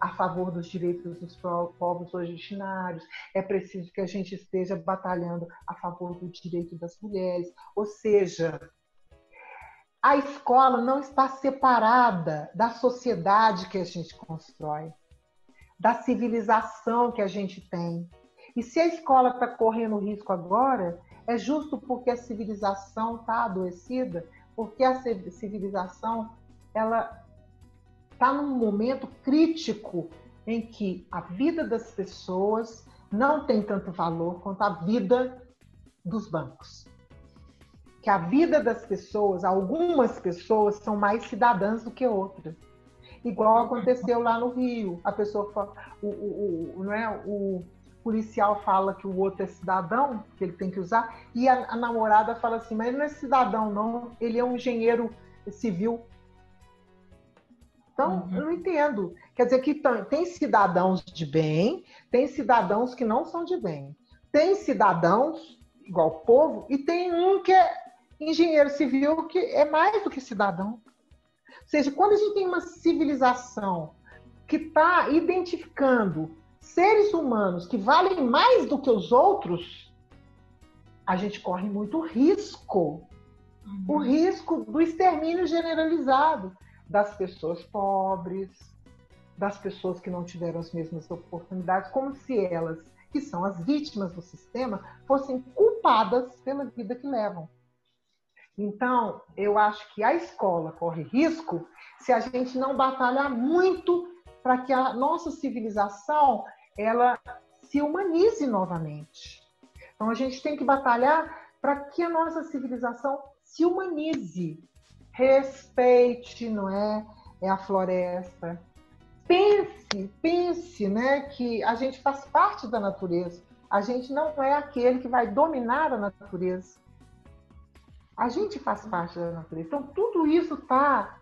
a favor dos direitos dos povos originários, é preciso que a gente esteja batalhando a favor do direito das mulheres. Ou seja, a escola não está separada da sociedade que a gente constrói, da civilização que a gente tem. E se a escola está correndo risco agora, é justo porque a civilização está adoecida porque a civilização ela está num momento crítico em que a vida das pessoas não tem tanto valor quanto a vida dos bancos. Que a vida das pessoas, algumas pessoas são mais cidadãs do que outras. Igual aconteceu lá no Rio. A pessoa, o, o, o, não é, o policial fala que o outro é cidadão, que ele tem que usar, e a, a namorada fala assim, mas ele não é cidadão, não, ele é um engenheiro civil. Então, uhum. eu não entendo. Quer dizer que tem cidadãos de bem, tem cidadãos que não são de bem. Tem cidadãos, igual o povo, e tem um que é engenheiro civil, que é mais do que cidadão. Ou seja, quando a gente tem uma civilização que está identificando seres humanos que valem mais do que os outros, a gente corre muito risco. Uhum. O risco do extermínio generalizado das pessoas pobres, das pessoas que não tiveram as mesmas oportunidades, como se elas, que são as vítimas do sistema, fossem culpadas pela vida que levam. Então, eu acho que a escola corre risco se a gente não batalhar muito para que a nossa civilização ela se humanize novamente. Então a gente tem que batalhar para que a nossa civilização se humanize, respeite, não é, é a floresta. Pense, pense, né, que a gente faz parte da natureza. A gente não é aquele que vai dominar a natureza. A gente faz parte da natureza. Então tudo isso está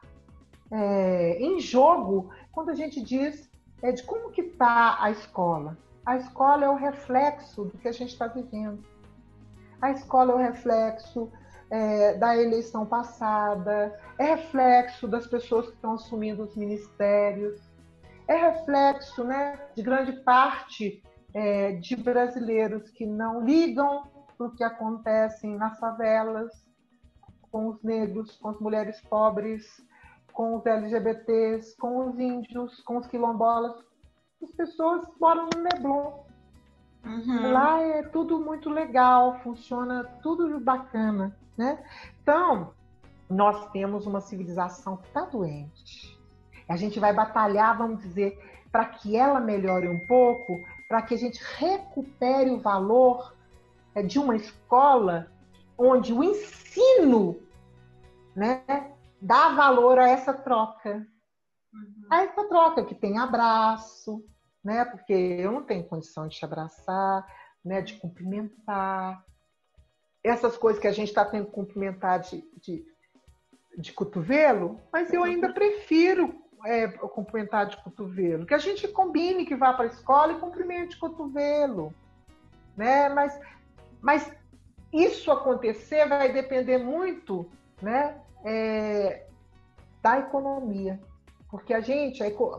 é, em jogo quando a gente diz é de como que está a escola. A escola é o reflexo do que a gente está vivendo. A escola é o reflexo é, da eleição passada, é reflexo das pessoas que estão assumindo os ministérios, é reflexo né, de grande parte é, de brasileiros que não ligam para o que acontece nas favelas, com os negros, com as mulheres pobres, com os LGBTs, com os índios, com os quilombolas. As pessoas moram no Leblon. Uhum. Lá é tudo muito legal, funciona tudo bacana, né? Então, nós temos uma civilização que está doente. A gente vai batalhar, vamos dizer, para que ela melhore um pouco, para que a gente recupere o valor é, de uma escola onde o ensino né, dá valor a essa troca. Uhum. A essa troca que tem abraço, né? Porque eu não tenho condição de te abraçar, né? De cumprimentar. Essas coisas que a gente está tendo que cumprimentar de, de, de, cotovelo, mas eu ainda prefiro é, cumprimentar de cotovelo. Que a gente combine que vá para a escola e cumprimente de cotovelo. Né? Mas, mas isso acontecer vai depender muito né, é, da economia. Porque a gente,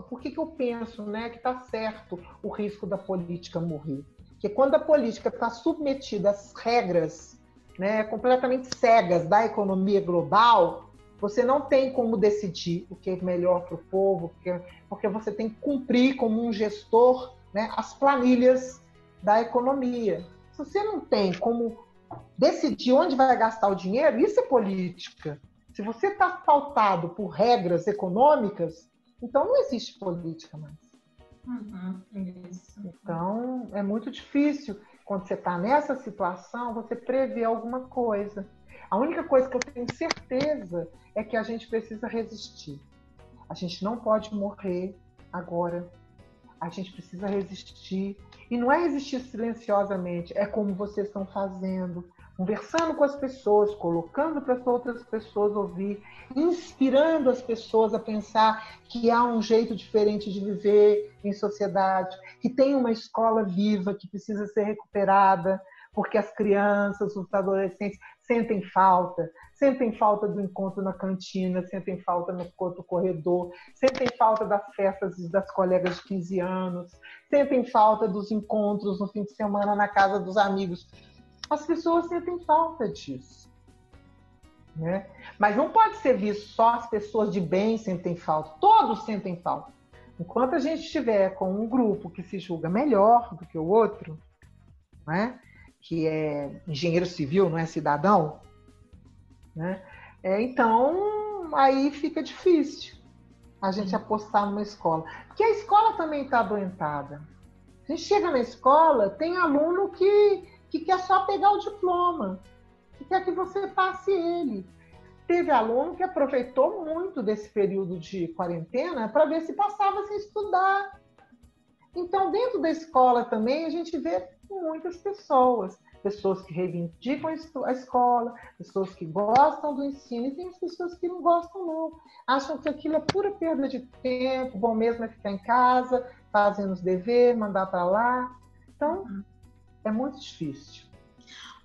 por que, que eu penso né, que está certo o risco da política morrer? Porque quando a política está submetida às regras né, completamente cegas da economia global, você não tem como decidir o que é melhor para o povo, porque, porque você tem que cumprir como um gestor né, as planilhas da economia. Se você não tem como decidir onde vai gastar o dinheiro, isso é política. Se você está pautado por regras econômicas, então não existe política mais. Uhum, então é muito difícil quando você está nessa situação você prever alguma coisa. A única coisa que eu tenho certeza é que a gente precisa resistir. A gente não pode morrer agora. A gente precisa resistir. E não é resistir silenciosamente, é como vocês estão fazendo. Conversando com as pessoas, colocando para as outras pessoas ouvir, inspirando as pessoas a pensar que há um jeito diferente de viver em sociedade, que tem uma escola viva que precisa ser recuperada, porque as crianças, os adolescentes sentem falta, sentem falta do encontro na cantina, sentem falta no outro corredor, sentem falta das festas das colegas de 15 anos, sentem falta dos encontros no fim de semana na casa dos amigos as pessoas sentem falta disso. Né? Mas não pode ser visto só as pessoas de bem sentem falta, todos sentem falta. Enquanto a gente estiver com um grupo que se julga melhor do que o outro, né? que é engenheiro civil, não é cidadão, né? É, então aí fica difícil a gente apostar numa escola. Porque a escola também está adoentada. A gente chega na escola, tem aluno que que quer só pegar o diploma, que quer que você passe ele. Teve aluno que aproveitou muito desse período de quarentena para ver se passava sem estudar. Então, dentro da escola também, a gente vê muitas pessoas. Pessoas que reivindicam a escola, pessoas que gostam do ensino, e tem as pessoas que não gostam, não. Acham que aquilo é pura perda de tempo, bom mesmo é ficar em casa, fazendo os deveres, mandar para lá. Então, é muito difícil.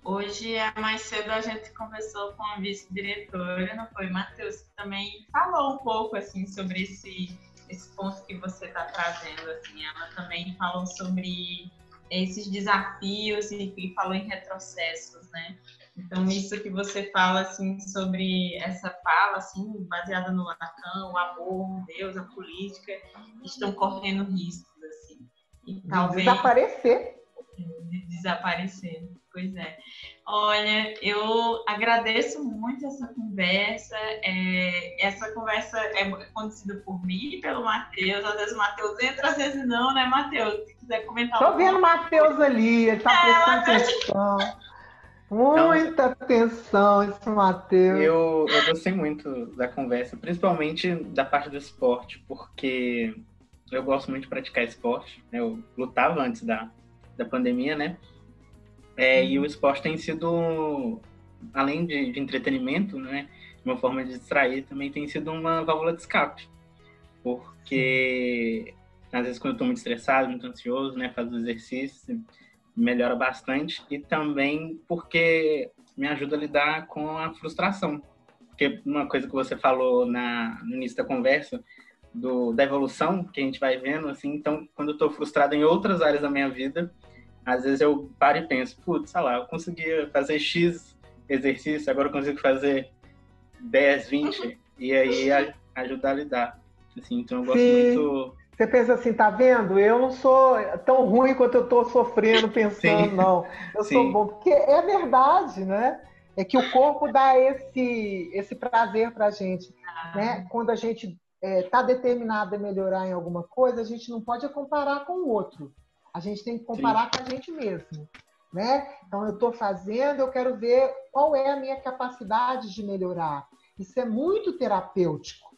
Hoje, mais cedo, a gente conversou com a vice-diretora, não foi, Matheus, que também falou um pouco assim sobre esse, esse ponto que você está trazendo. Assim, ela também falou sobre esses desafios e, e falou em retrocessos, né? Então, isso que você fala, assim, sobre essa fala, assim, baseada no Lacan, o amor, Deus, a política, estão correndo riscos, assim. E talvez... Desaparecer de desaparecer. Pois é. Olha, eu agradeço muito essa conversa. É, essa conversa é conduzida por mim e pelo Matheus. Às vezes o Matheus entra, às vezes não, né, Matheus? Se quiser comentar. Tô vendo o Matheus ali, ele tá é, prestando atenção. Muita então, atenção esse Matheus. Eu, eu gostei muito da conversa, principalmente da parte do esporte, porque eu gosto muito de praticar esporte. Né? Eu lutava antes da, da pandemia, né? É, e o esporte tem sido, além de, de, entretenimento, né? Uma forma de distrair, também tem sido uma válvula de escape. Porque, às vezes, quando eu estou muito estressado, muito ansioso, né? Fazer exercício melhora bastante. E também porque me ajuda a lidar com a frustração. Porque uma coisa que você falou na, no início da conversa, do, da evolução que a gente vai vendo, assim, então, quando eu estou frustrado em outras áreas da minha vida, às vezes eu paro e penso, putz, sei lá, eu conseguia fazer X exercício, agora eu consigo fazer 10, 20, e aí ajudar a lidar. Assim, então eu gosto Sim. muito. Você pensa assim, tá vendo? Eu não sou tão ruim quanto eu tô sofrendo pensando, Sim. não. Eu Sim. sou bom. Porque é verdade, né? É que o corpo dá esse, esse prazer pra gente. Ah. Né? Quando a gente está é, determinado a melhorar em alguma coisa, a gente não pode comparar com o outro. A gente tem que comparar Sim. com a gente mesmo. Né? Então, eu estou fazendo, eu quero ver qual é a minha capacidade de melhorar. Isso é muito terapêutico.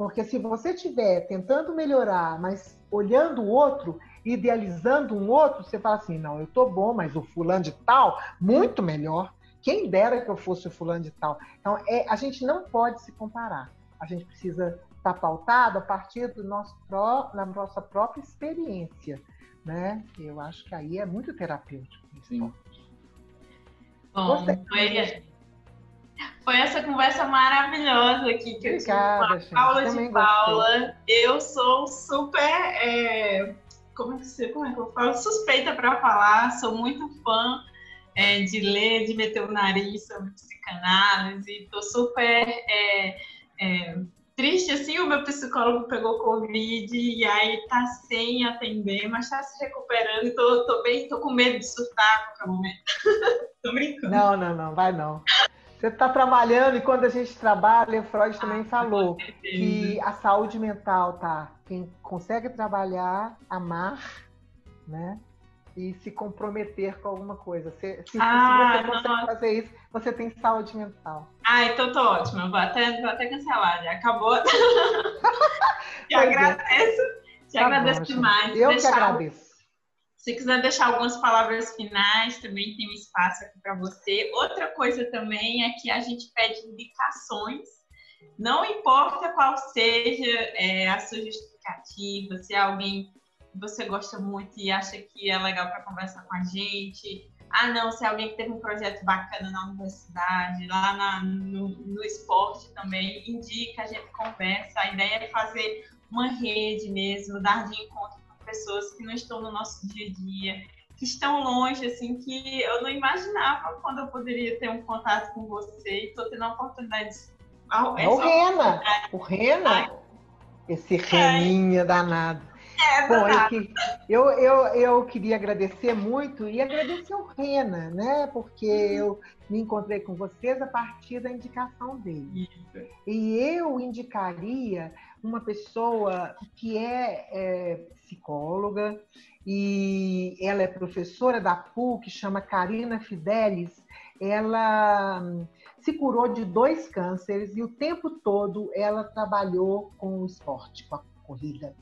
Porque se você estiver tentando melhorar, mas olhando o outro, idealizando um outro, você fala assim: não, eu estou bom, mas o fulano de tal, muito melhor. Quem dera que eu fosse o fulano de tal. Então, é, a gente não pode se comparar. A gente precisa estar tá pautado a partir do nosso pró, da nossa própria experiência. Né? Eu acho que aí é muito terapêutico. Sim. Bom, foi, foi essa conversa maravilhosa aqui que Obrigada, eu tive com a Paula de Paula. Eu sou super. É, como, é que, como é que eu falo? Suspeita para falar, sou muito fã é, de ler, de meter o nariz sobre psicanálise, estou super. É, é triste, assim, o meu psicólogo pegou Covid e aí tá sem atender, mas tá se recuperando e tô, tô bem, tô com medo de surtar a qualquer momento. <laughs> tô brincando. Não, não, não, vai não. Você está trabalhando e quando a gente trabalha, Freud também ah, falou que a saúde mental tá quem consegue trabalhar, amar, né? E se comprometer com alguma coisa. Se, se, ah, se você consegue não. fazer isso, você tem saúde mental. Ah, então tô ótima. Vou até, vou até cancelar, já acabou. <laughs> te é. agradeço. Te tá agradeço bom, demais. Eu deixar, que agradeço. Se quiser deixar algumas palavras finais, também tem um espaço aqui para você. Outra coisa também é que a gente pede indicações. Não importa qual seja é, a sua justificativa, se é alguém você gosta muito e acha que é legal para conversar com a gente. Ah, não, se é alguém que teve um projeto bacana na universidade, lá na, no, no esporte também, indica, a gente conversa. A ideia é fazer uma rede mesmo, dar de encontro com pessoas que não estão no nosso dia a dia, que estão longe, assim, que eu não imaginava quando eu poderia ter um contato com você e estou tendo a oportunidade. É o Rena, o Rena, esse Reninha danado. É, Bom, eu, eu, eu queria agradecer muito e agradecer o Rena, né? Porque uhum. eu me encontrei com vocês a partir da indicação dele. Isso. E eu indicaria uma pessoa que é, é psicóloga e ela é professora da PUC, chama Karina Fidelis. Ela hum, se curou de dois cânceres e o tempo todo ela trabalhou com o esporte, com a corrida.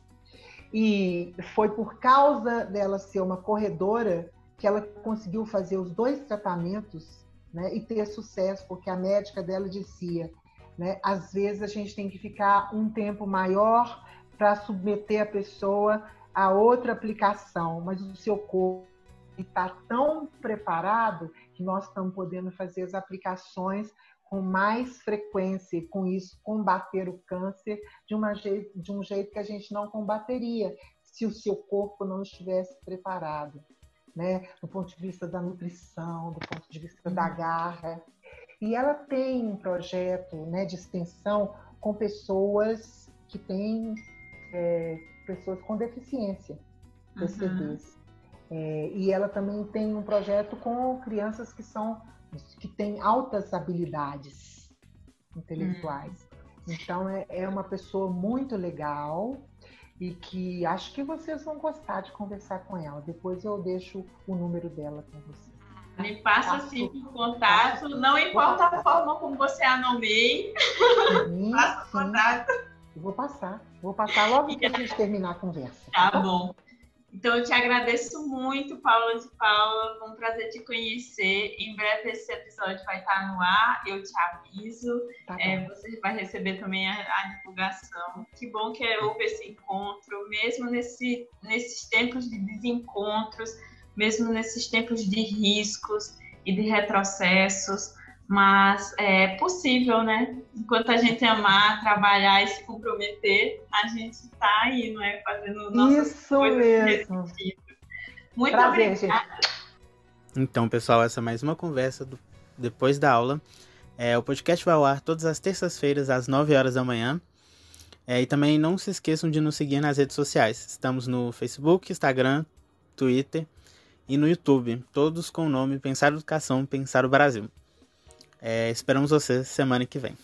E foi por causa dela ser uma corredora que ela conseguiu fazer os dois tratamentos né, e ter sucesso, porque a médica dela dizia, né, às vezes a gente tem que ficar um tempo maior para submeter a pessoa a outra aplicação, mas o seu corpo está tão preparado que nós estamos podendo fazer as aplicações com mais frequência e com isso combater o câncer de, uma de um jeito que a gente não combateria se o seu corpo não estivesse preparado, né? Do ponto de vista da nutrição, do ponto de vista da uhum. garra. E ela tem um projeto né, de extensão com pessoas que têm é, pessoas com deficiência, PCDs. Uhum. É, e ela também tem um projeto com crianças que são que tem altas habilidades intelectuais. Hum. Então é, é uma pessoa muito legal e que acho que vocês vão gostar de conversar com ela. Depois eu deixo o número dela com vocês. Me passa sim o contato, não importa a forma como você a nomeie. Passa o contato. Eu vou passar. Vou passar logo que a gente terminar a conversa. Tá bom. Então, eu te agradeço muito, Paula de Paula. Foi um prazer te conhecer. Em breve esse episódio vai estar no ar, eu te aviso. Tá é, você vai receber também a, a, divulgação. Que bom que houve esse encontro, mesmo nesse, nesses tempos de desencontros, mesmo nesses tempos de riscos e de retrocessos mas é possível, né? Enquanto a gente amar, trabalhar e se comprometer, a gente está aí, não é? Fazendo nossas Isso coisas mesmo. Muito Prazer, obrigada. Gente. Então, pessoal, essa é mais uma conversa do, depois da aula. É, o podcast vai ao ar todas as terças-feiras, às 9 horas da manhã. É, e também não se esqueçam de nos seguir nas redes sociais. Estamos no Facebook, Instagram, Twitter e no YouTube, todos com o nome Pensar Educação, Pensar o Brasil. É, esperamos vocês semana que vem.